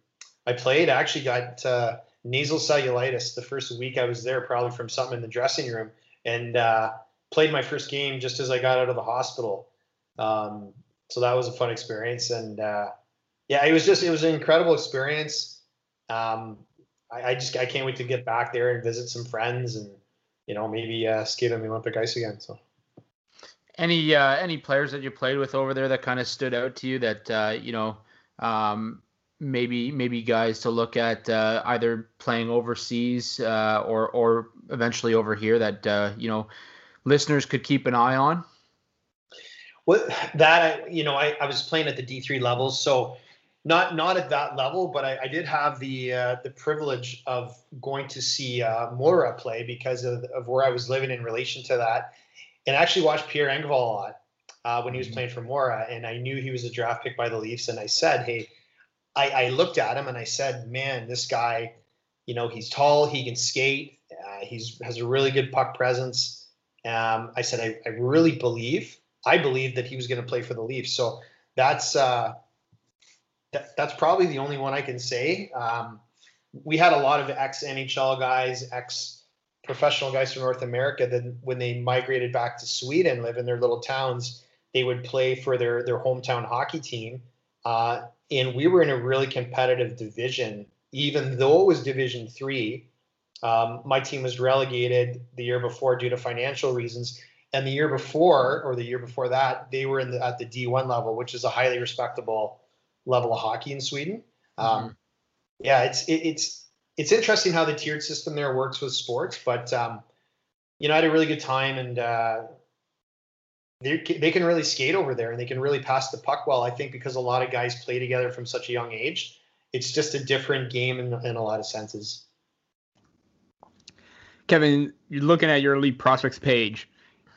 C: I played. I actually got. Uh, nasal cellulitis the first week I was there, probably from something in the dressing room, and uh, played my first game just as I got out of the hospital. Um, so that was a fun experience, and uh, yeah, it was just it was an incredible experience. Um, I, I, just I can't wait to get back there and visit some friends, and you know maybe uh, skate on the Olympic ice again. So.
A: Any uh, any players that you played with over there that kind of stood out to you that uh, you know um, maybe maybe guys to look at uh, either playing overseas uh, or or eventually over here that uh, you know listeners could keep an eye on?
C: Well, that you know, I, I was playing at the D three levels, so not not at that level, but I, I did have the uh, the privilege of going to see uh, Mora play because of, of where I was living in relation to that, and I actually watched Pierre Engvall a lot uh, when he was mm-hmm. playing for Mora, and I knew he was a draft pick by the Leafs, and I said, hey I, I looked at him and I said, man, this guy, you know, he's tall, he can skate, uh, he's has a really good puck presence. Um, I said, I, I really believe, I believe that he was going to play for the Leafs. So that's uh, that, that's probably the only one I can say. Um, we had a lot of ex NHL guys, ex professional guys from North America. That when they migrated back to Sweden, live in their little towns, they would play for their their hometown hockey team. Uh, and we were in a really competitive division, even though it was Division Three. Um, my team was relegated the year before due to financial reasons, and the year before, or the year before that, they were in the, at the D1 level, which is a highly respectable level of hockey in Sweden. Um, mm-hmm. Yeah, it's it, it's it's interesting how the tiered system there works with sports, but um, you know, I had a really good time, and uh, they they can really skate over there, and they can really pass the puck well. I think because a lot of guys play together from such a young age, it's just a different game in, in a lot of senses.
B: Kevin, you're looking at your elite prospects page.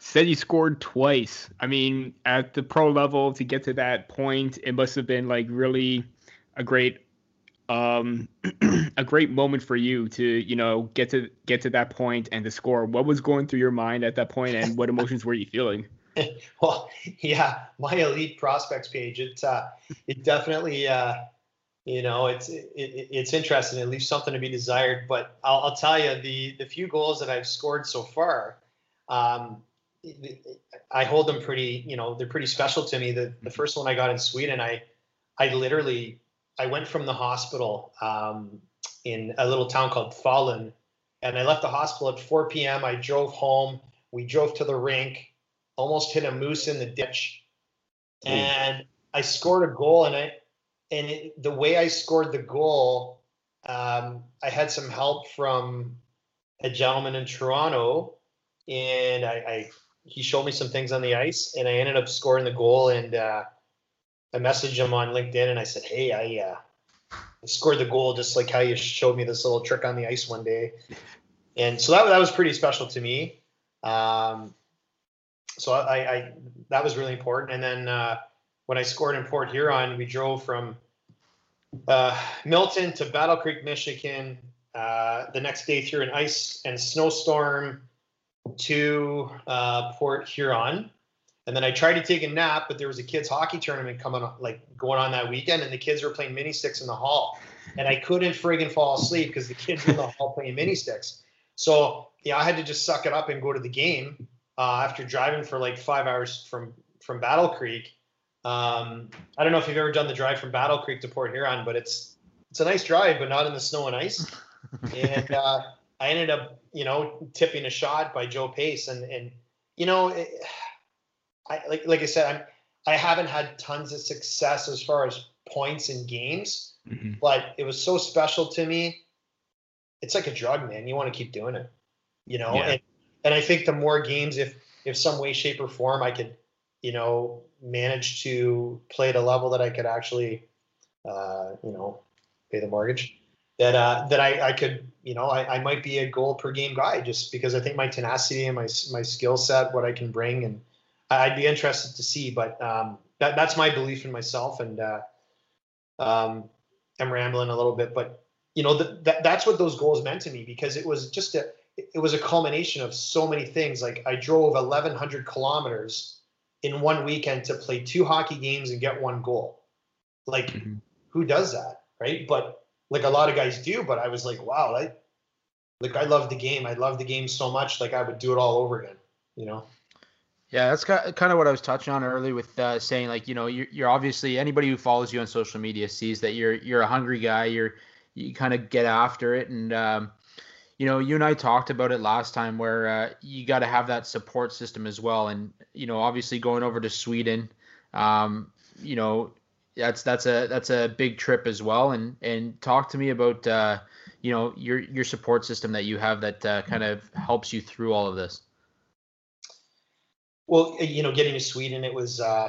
B: Said you scored twice. I mean, at the pro level to get to that point, it must have been like really a great um *clears throat* a great moment for you to, you know, get to get to that point and to score. What was going through your mind at that point and what emotions were you feeling? *laughs*
C: well, yeah, my elite prospects page, it uh it definitely uh you know, it's it, it's interesting. It leaves something to be desired. But I'll, I'll, tell you, the the few goals that I've scored so far, um, I hold them pretty. You know, they're pretty special to me. The the first one I got in Sweden, I I literally I went from the hospital um, in a little town called Falun, and I left the hospital at 4 p.m. I drove home. We drove to the rink, almost hit a moose in the ditch, and I scored a goal. And I and it, the way I scored the goal, um, I had some help from a gentleman in Toronto, and I, I, he showed me some things on the ice, and I ended up scoring the goal. And uh, I messaged him on LinkedIn, and I said, "Hey, I, uh, I scored the goal just like how you showed me this little trick on the ice one day." *laughs* And so that that was pretty special to me. Um, so I, I, that was really important. And then uh, when I scored in Port Huron, we drove from uh, Milton to Battle Creek, Michigan. Uh, the next day through an ice and snowstorm to uh, Port Huron. And then I tried to take a nap, but there was a kids hockey tournament coming on, like going on that weekend, and the kids were playing mini sticks in the hall, and I couldn't friggin' fall asleep because the kids were in the *laughs* hall playing mini sticks. So yeah, I had to just suck it up and go to the game uh, after driving for like five hours from from Battle Creek. Um, I don't know if you've ever done the drive from Battle Creek to Port Huron, but it's it's a nice drive, but not in the snow and ice. *laughs* and uh, I ended up, you know, tipping a shot by Joe Pace, and and you know, it, I like like I said, I'm I haven't had tons of success as far as points in games, mm-hmm. but it was so special to me. It's like a drug, man. You want to keep doing it, you know. Yeah. And and I think the more games, if if some way, shape, or form, I could you know, manage to play at a level that I could actually, uh, you know, pay the mortgage. That uh, that I, I could, you know, I, I might be a goal per game guy just because I think my tenacity and my my skill set, what I can bring, and I'd be interested to see. But um, that that's my belief in myself, and uh, um, I'm rambling a little bit, but you know, that, that that's what those goals meant to me because it was just a it was a culmination of so many things. Like I drove 1,100 kilometers in one weekend to play two hockey games and get one goal. Like, mm-hmm. who does that, right? But like a lot of guys do. But I was like, wow, like, like I love the game. I love the game so much. Like I would do it all over again. You know.
A: Yeah, that's kind of what I was touching on early with uh, saying like you know you're, you're obviously anybody who follows you on social media sees that you're you're a hungry guy. You're you kind of get after it and um, you know, you and I talked about it last time where uh, you got to have that support system as well. And, you know, obviously going over to Sweden, um, you know, that's that's a that's a big trip as well. And and talk to me about uh, you know your your support system that you have that uh, kind of helps you through all of this.
C: Well, you know, getting to Sweden, it was uh,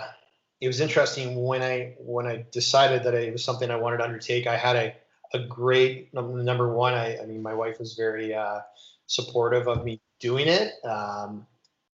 C: it was interesting when I when I decided that it was something I wanted to undertake. I had a a great number one. I, I mean, my wife was very uh, supportive of me doing it. Um,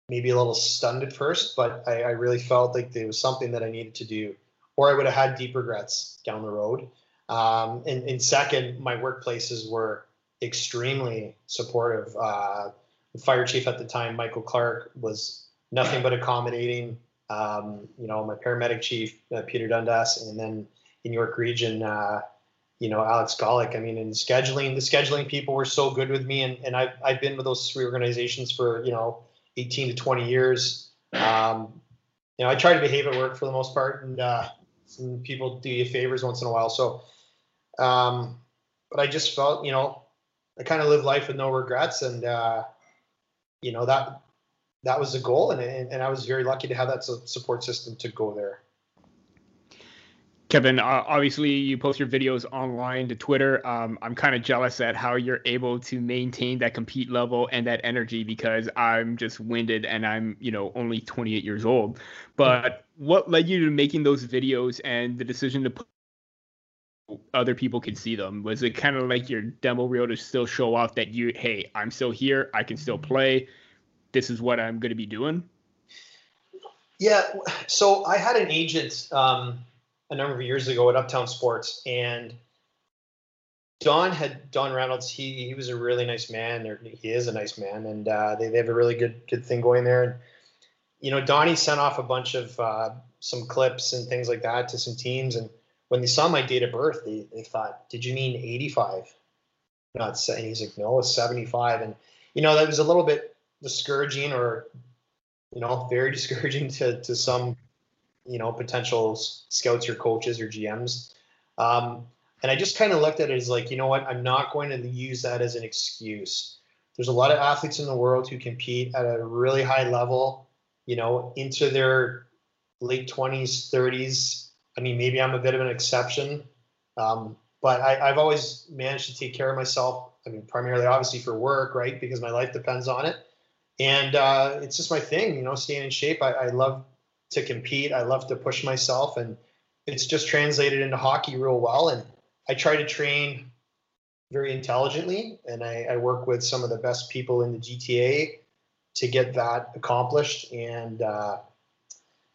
C: maybe a little stunned at first, but I, I, really felt like there was something that I needed to do, or I would have had deep regrets down the road. Um, and, and, second, my workplaces were extremely supportive. Uh, the fire chief at the time, Michael Clark, was nothing but accommodating. Um, you know, my paramedic chief, uh, Peter Dundas, and then in York Region, uh, you know, Alex Golick. I mean, in scheduling, the scheduling people were so good with me, and, and I've, I've been with those three organizations for, you know, 18 to 20 years. Um, you know, I try to behave at work for the most part, and uh, some people do you favors once in a while. So, um, but I just felt, you know, I kind of live life with no regrets, and uh, you know that that was the goal, and, and and I was very lucky to have that support system to go there.
B: Kevin, uh, obviously you post your videos online to Twitter. Um, I'm kind of jealous at how you're able to maintain that compete level and that energy because I'm just winded and I'm, you know, only 28 years old. But what led you to making those videos and the decision to put other people could see them? Was it kind of like your demo reel to still show off that you, hey, I'm still here, I can still play, this is what I'm going to be doing?
C: Yeah. So I had an agent. Um, a number of years ago at Uptown Sports, and Don had Don Reynolds. He he was a really nice man, or he is a nice man, and uh, they, they have a really good good thing going there. And you know, Donnie sent off a bunch of uh, some clips and things like that to some teams, and when they saw my date of birth, they, they thought, "Did you mean 85?" Not saying he's like, "No, it's 75," and you know that was a little bit discouraging, or you know, very *laughs* discouraging to to some you know potential scouts or coaches or GMs. Um, and I just kind of looked at it as like, you know what, I'm not going to use that as an excuse. There's a lot of athletes in the world who compete at a really high level, you know, into their late 20s, 30s. I mean, maybe I'm a bit of an exception, um, but I, have always managed to take care of myself. I mean, primarily, obviously, for work, right? Because my life depends on it. And uh, it's just my thing, you know, staying in shape. I, I love to compete. I love to push myself, and it's just translated into hockey real well. And I try to train very intelligently, and I, I work with some of the best people in the GTA to get that accomplished. And uh,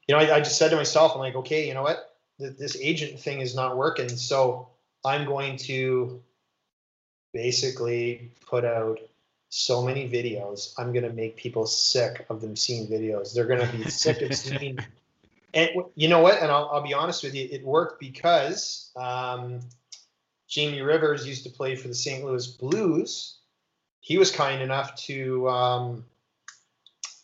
C: you know, I, I, just said to myself, I'm like, okay, you know what, this agent thing is not working, so I'm going to basically put out so many videos. I'm going to make people sick of them seeing videos. They're going to be sick of seeing. *laughs* And you know what? And I'll, I'll be honest with you, it worked because um, Jamie Rivers used to play for the St. Louis Blues. He was kind enough to um,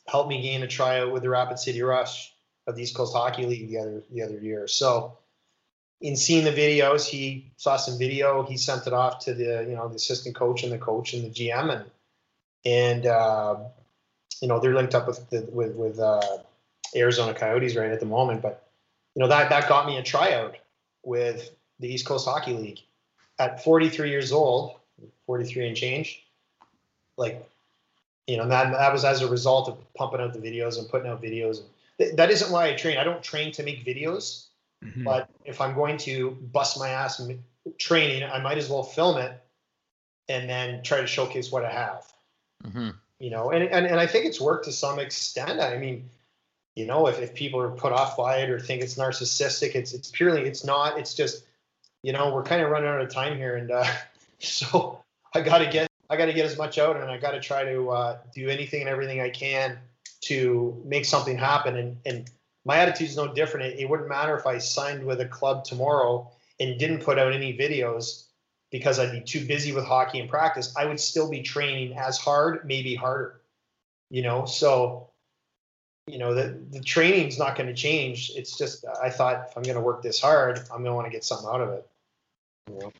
C: help me gain a tryout with the Rapid City Rush of the East Coast Hockey League the other the other year. So in seeing the videos, he saw some video. He sent it off to the you know the assistant coach and the coach and the GM, and and uh, you know they're linked up with the, with with uh, Arizona Coyotes right at the moment. But you know that that got me a tryout with the East Coast Hockey League at 43 years old, 43 and change. Like you know that that was as a result of pumping out the videos and putting out videos. Th- that isn't why I train. I don't train to make videos. Mm-hmm. But if I'm going to bust my ass training, I might as well film it and then try to showcase what I have. Mm-hmm. You know, and, and and I think it's worked to some extent. I mean, you know, if, if people are put off by it or think it's narcissistic, it's it's purely it's not. It's just, you know, we're kind of running out of time here, and uh, *laughs* so I got to get I got to get as much out, and I got to try to uh, do anything and everything I can to make something happen. And and my attitude is no different. It, it wouldn't matter if I signed with a club tomorrow and didn't put out any videos because I'd be too busy with hockey and practice, I would still be training as hard, maybe harder. You know, so you know the the training's not going to change. It's just I thought if I'm going to work this hard, I'm going to want to get something out of it. Know?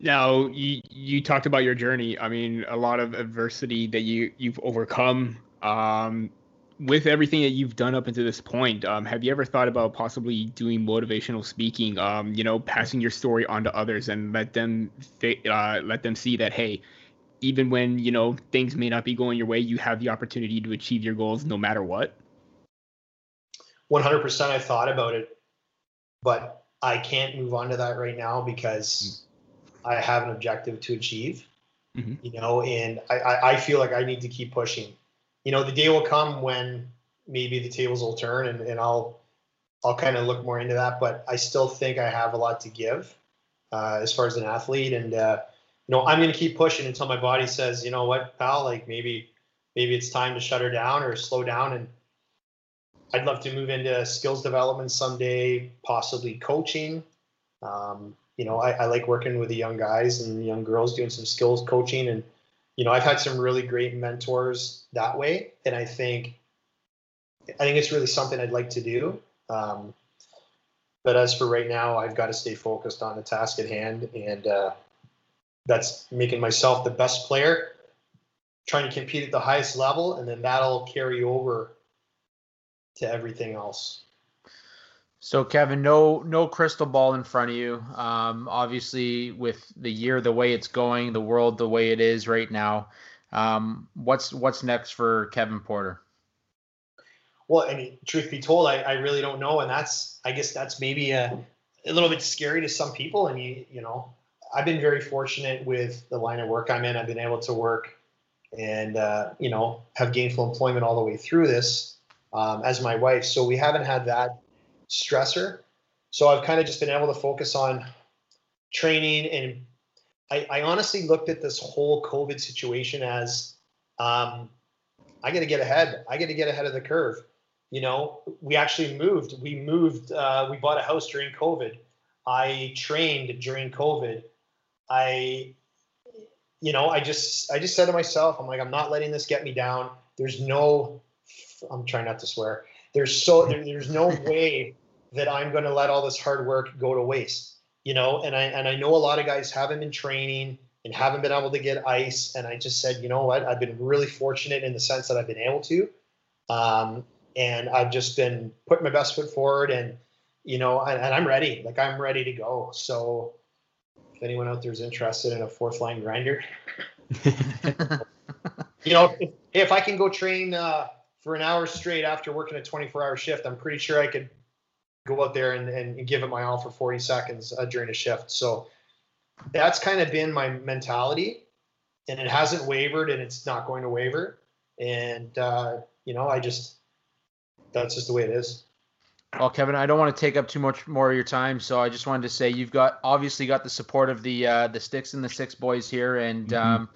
B: Now you you talked about your journey. I mean, a lot of adversity that you you've overcome. Um, with everything that you've done up until this point, um, have you ever thought about possibly doing motivational speaking? Um, you know, passing your story on to others and let them uh, let them see that hey, even when you know things may not be going your way, you have the opportunity to achieve your goals no matter what.
C: One hundred percent. I thought about it, but I can't move on to that right now because mm-hmm. I have an objective to achieve. Mm-hmm. You know, and I, I feel like I need to keep pushing you know, the day will come when maybe the tables will turn and, and I'll I'll kind of look more into that. But I still think I have a lot to give uh, as far as an athlete, and uh, you know, I'm going to keep pushing until my body says, you know what, pal, like maybe maybe it's time to shut her down or slow down. And I'd love to move into skills development someday, possibly coaching. Um, you know, I, I like working with the young guys and young girls doing some skills coaching and you know, I've had some really great mentors that way, and I think I think it's really something I'd like to do. Um, but as for right now, I've got to stay focused on the task at hand and uh, that's making myself the best player, trying to compete at the highest level, and then that'll carry over to everything else.
A: So Kevin, no no crystal ball in front of you. Um, obviously, with the year the way it's going, the world the way it is right now, um, what's what's next for Kevin Porter?
C: Well, I mean, truth be told, I, I really don't know, and that's I guess that's maybe a, a little bit scary to some people. And you you know, I've been very fortunate with the line of work I'm in. I've been able to work and uh, you know have gainful employment all the way through this um, as my wife. So we haven't had that stressor. So I've kind of just been able to focus on training and I, I honestly looked at this whole COVID situation as um, I got to get ahead. I got to get ahead of the curve. You know, we actually moved. We moved. Uh, we bought a house during COVID. I trained during COVID. I, you know, I just I just said to myself, I'm like, I'm not letting this get me down. There's no, I'm trying not to swear. There's so there, there's no *laughs* way that I'm going to let all this hard work go to waste. You know, and I and I know a lot of guys haven't been training and haven't been able to get ice. And I just said, you know what? I've been really fortunate in the sense that I've been able to. Um, and I've just been putting my best foot forward and, you know, and, and I'm ready. Like I'm ready to go. So if anyone out there is interested in a fourth line grinder, *laughs* *laughs* you know, if, if, I can go train uh, for an hour straight after working a 24 hour shift, I'm pretty sure I could go out there and, and give it my all for 40 seconds uh, during a shift. So that's kind of been my mentality and it hasn't wavered and it's not going to waver. And, uh, you know, I just, that's just the way it is.
A: Well, Kevin, I don't want to take up too much more of your time, so I just wanted to say you've got obviously got the support of the uh, the Sticks in the 6ix boys here, and mm-hmm. um,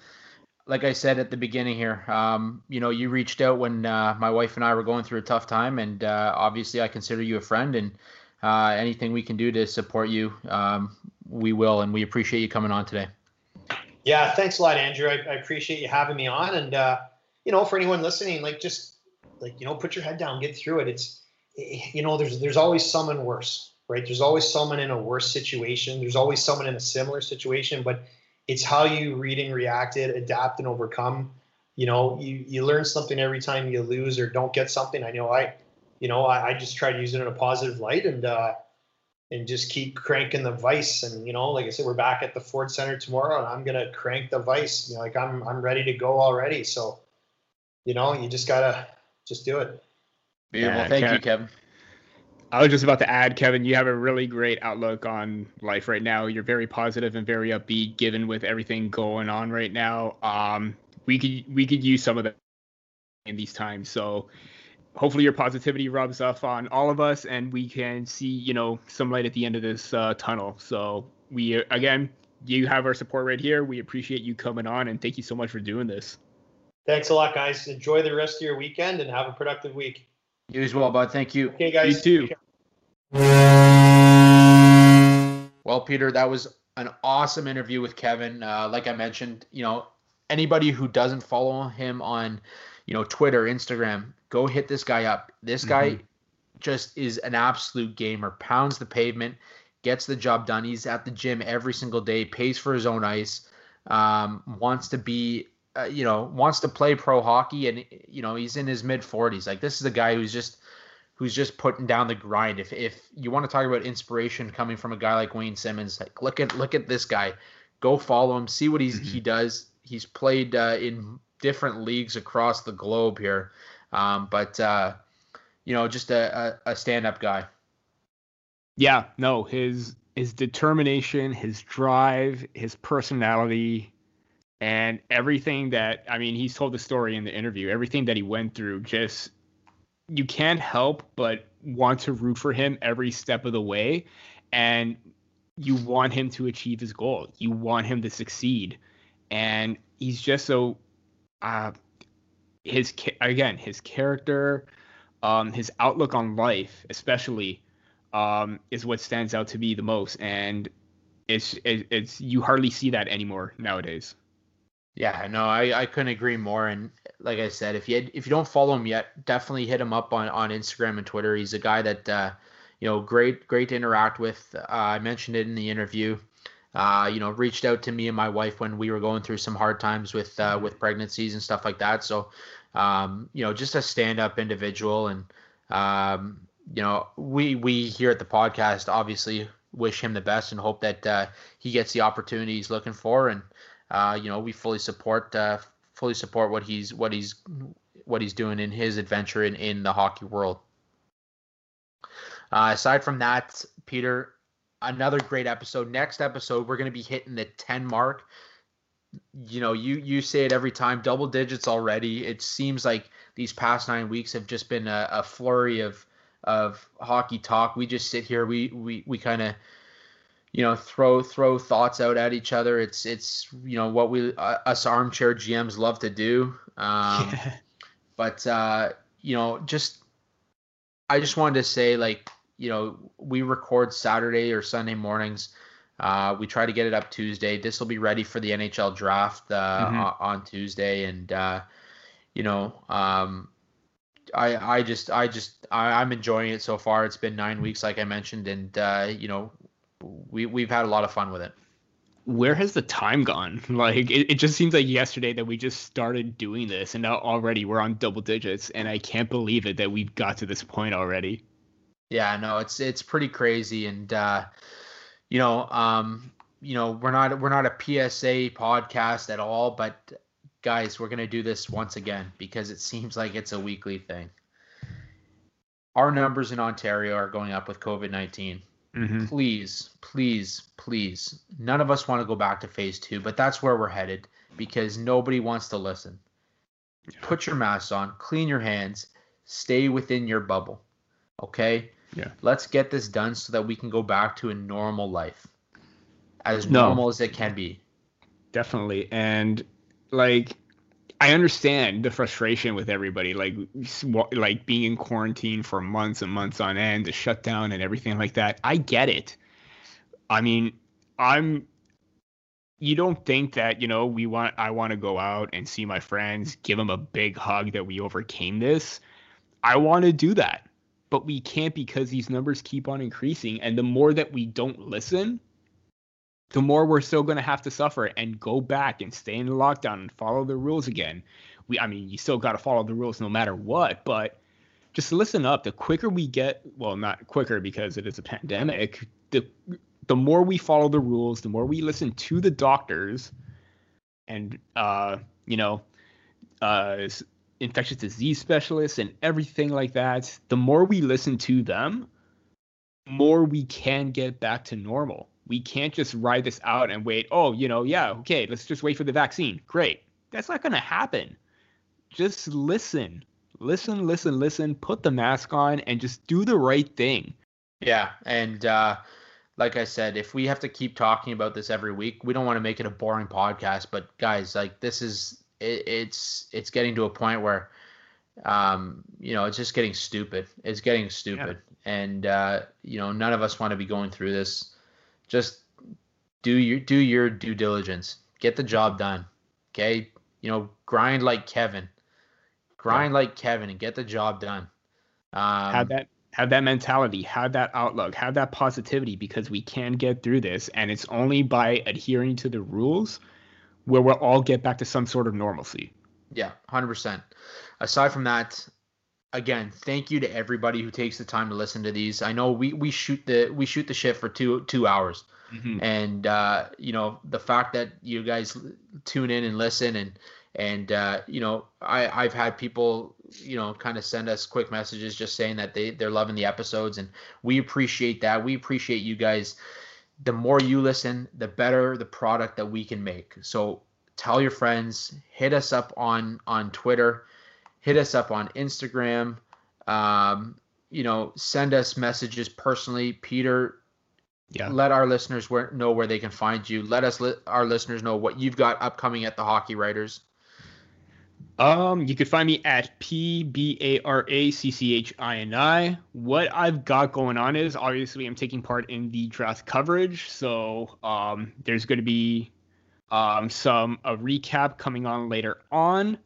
A: like I said at the beginning here, um, you know, you reached out when uh, my wife and I were going through a tough time, and uh, obviously I consider you a friend, and uh, anything we can do to support you, um, we will, and we appreciate you coming on today.
C: Yeah, thanks a lot, Andrew. I, I appreciate you having me on, and uh, you know, for anyone listening, like just like you know, put your head down, get through it. It's you know, there's there's always someone worse, right? There's always someone in a worse situation. There's always someone in a similar situation, but it's how you read and react adapt and overcome. You know, you you learn something every time you lose or don't get something. I know I, you know, I, I just try to use it in a positive light and uh, and just keep cranking the vice. And you know, like I said, we're back at the Ford Center tomorrow, and I'm gonna crank the vice. You know, like I'm I'm ready to go already. So, you know, you just gotta just do it.
A: Beautiful. Yeah, Thank Kevin, you, Kevin.
B: I was just about to add, Kevin, you have a really great outlook on life right now. You're very positive and very upbeat, given with everything going on right now. Um, we could we could use some of that in these times. So hopefully your positivity rubs off on all of us, and we can see you know some light at the end of this uh, tunnel. So we again, you have our support right here. We appreciate you coming on, and thank you so much for doing this.
C: Thanks a lot, guys. Enjoy the rest of your weekend and have a productive week.
A: You as well, bud. Thank you.
C: Okay, guys.
B: You too.
A: Well, Peter, that was an awesome interview with Kevin. Uh, like I mentioned, you know, anybody who doesn't follow him on, you know, Twitter, Instagram, go hit this guy up. This guy mm-hmm. just is an absolute gamer. Pounds the pavement, gets the job done. He's at the gym every single day, pays for his own ice, um, wants to be uh, you know, wants to play pro hockey, and you know he's in his mid 40s. Like this is a guy who's just who's just putting down the grind. If if you want to talk about inspiration coming from a guy like Wayne Simmonds, like look at look at this guy. Go follow him, see what he's mm-hmm. he does. He's played uh, in different leagues across the globe here, um, but uh, you know, just a, a, a stand up guy.
B: Yeah, no, his his determination, his drive, his personality, and everything that I mean, he's told the story in the interview. Everything that he went through, just you can't help but want to root for him every step of the way, and you want him to achieve his goal. You want him to succeed, and he's just so. Uh, his again, his character, um, his outlook on life, especially, um, is what stands out to me the most, and it's it's you hardly see that anymore nowadays.
A: Yeah, no, I, I couldn't agree more. And like I said, if you had, if you don't follow him yet, definitely hit him up on, on Instagram and Twitter. He's a guy that uh, you know great great to interact with. Uh, I mentioned it in the interview. uh, you know, reached out to me and my wife when we were going through some hard times with uh, with pregnancies and stuff like that. So, um, you know, just a stand up individual, and um, you know, we we here at the podcast obviously wish him the best and hope that uh, he gets the opportunity he's looking for, and uh, you know, we fully support uh, fully support what he's what he's what he's doing in his adventure in in the hockey world. Uh, aside from that, Peter, another great episode. Next episode, we're going to be hitting the 10 mark. You know, you you say it every time, double digits already. It seems like these past nine weeks have just been a, a flurry of of hockey talk. We just sit here, we we we kind of you know throw throw thoughts out at each other. It's it's you know what we uh, us armchair GMs love to do. Um, yeah. But uh, you know, just I just wanted to say like you know, we record Saturday or Sunday mornings. Uh, we try to get it up Tuesday. This will be ready for the NHL draft uh, mm-hmm. on Tuesday, and uh, you know, um, I I just I just I, am enjoying it so far. It's been nine weeks, like I mentioned, and uh, you know, we we've had a lot of fun with it.
B: Where has the time gone? *laughs* Like it, it just seems like yesterday that we just started doing this, and now already we're on double digits, and I can't believe it that we've got to this point already.
A: Yeah, no, it's it's pretty crazy, and uh, you know, um, you know, we're not we're not a PSA podcast at all, but guys, we're gonna do this once again because it seems like it's a weekly thing. Our numbers in Ontario are going up with COVID 19 mm-hmm. Please, please, please, none of us want to go back to phase two, but that's where we're headed because nobody wants to listen. Put your mask on, clean your hands, stay within your bubble. Okay?
B: Yeah.
A: Let's get this done so that we can go back to a normal life. As no, normal as it can be.
B: Definitely. And like I understand the frustration with everybody like like being in quarantine for months and months on end, the shutdown and everything like that. I get it. I mean, I'm you don't think that you know we want i want to go out and see my friends give them a big hug that we overcame this i want to do that but we can't because these numbers keep on increasing. And the more that we don't listen, the more we're still going to have to suffer and go back and stay in the lockdown and follow the rules again. We, I mean, you still got to follow the rules no matter what, but just listen up. The quicker we get, well, not quicker because it is a pandemic. The the more we follow the rules, the more we listen to the doctors, and uh, you know, uh, infectious disease specialists and everything like that, the more we listen to them, more we can get back to normal. We can't just ride this out and wait, oh, you know, yeah, okay, let's just wait for the vaccine. Great. That's not going to happen. Just listen. Listen, listen, listen, put the mask on and just do the right thing.
A: Yeah, and uh like I said, if we have to keep talking about this every week, we don't want to make it a boring podcast, but guys, like this is it, it's it's getting to a point where um, you know, it's just getting stupid. It's getting stupid. Yeah. And uh, you know, none of us want to be going through this. Just do your do your due diligence. Get the job done. Okay? You know, grind like Kevin. Grind yeah. like Kevin and get the job done.
B: Um, have that have that mentality, have that outlook, have that positivity because we can get through this and it's only by adhering to the rules where we'll all get back to some sort of normalcy.
A: Yeah, 100%. Aside from that, again, thank you to everybody who takes the time to listen to these. I know we we shoot the we shoot the shit for 2 2 hours. Mm-hmm. And uh, you know, the fact that you guys tune in and listen and and uh, you know, I I've had people, you know, kind of send us quick messages just saying that they they're loving the episodes and we appreciate that. We appreciate you guys the more you listen, the better the product that we can make. So tell your friends, hit us up on on Twitter, hit us up on Instagram. Um, you know, send us messages personally, Peter. Yeah. Let our listeners where, know where they can find you. Let us let our listeners know what you've got upcoming at the Hockey Writers.
B: Um, you could find me at P B A R A C C H I N I. What I've got going on is obviously I'm taking part in the draft coverage, so um, there's going to be um, some a recap coming on later on,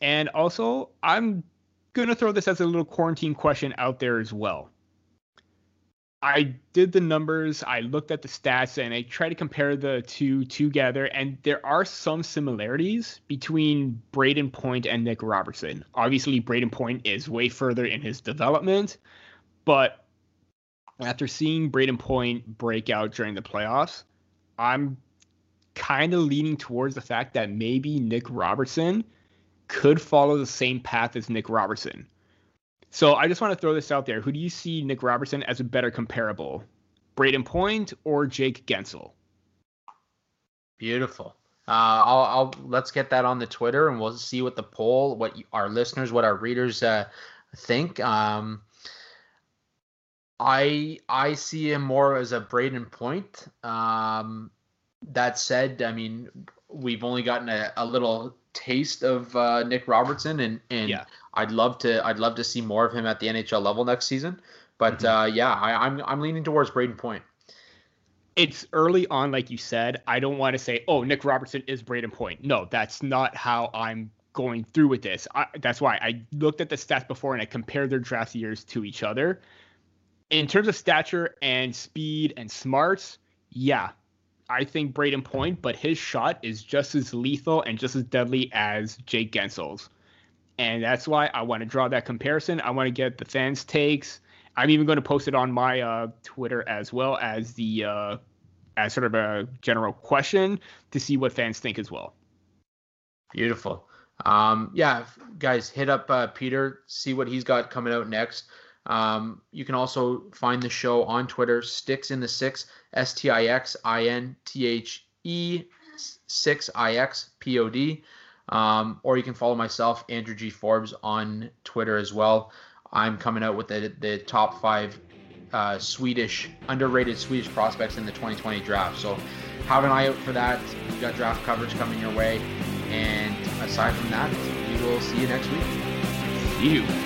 B: and also I'm going to throw this as a little quarantine question out there as well. I did the numbers, I looked at the stats, and I tried to compare the two together. And there are some similarities between Brayden Point and Nick Robertson. Obviously, Brayden Point is way further in his development, but after seeing Brayden Point break out during the playoffs, I'm kind of leaning towards the fact that maybe Nick Robertson could follow the same path as Nick Robertson so I just want to throw this out there. Who do you see Nick Robertson as a better comparable? Brayden Point or Jake Guentzel?
A: Beautiful. Uh, I'll, I'll let's get that on the Twitter and we'll see what the poll, what our listeners, what our readers uh, think. Um, I I see him more as a Brayden Point. Um, that said, I mean we've only gotten a, a little taste of uh, Nick Robertson, and and yeah. I'd love to I'd love to see more of him at the NHL level next season. But mm-hmm. uh, yeah, I, I'm, I'm leaning towards Brayden Point.
B: It's early on, like you said. I don't want to say, oh, Nick Robertson is Brayden Point. No, that's not how I'm going through with this. I, that's why I looked at the stats before and I compared their draft years to each other. In terms of stature and speed and smarts, yeah, I think Brayden Point, but his shot is just as lethal and just as deadly as Jake Guentzel's. And that's why I want to draw that comparison. I want to get the fans' takes. I'm even going to post it on my uh, Twitter as well as the uh, as sort of a general question to see what fans think as well.
A: Beautiful. Um, yeah, guys, hit up uh, Peter, see what he's got coming out next. Um, you can also find the show on Twitter, Sticks in the 6ix, S T I X I N T H E 6 I X P O D. Um, or you can follow myself, Andrew G. Forbes, on Twitter as well. I'm coming out with the, the top five uh, Swedish, underrated Swedish prospects in the 2020 draft. So have an eye out for that. We've got draft coverage coming your way. And aside from that, we will see you next week.
B: See you.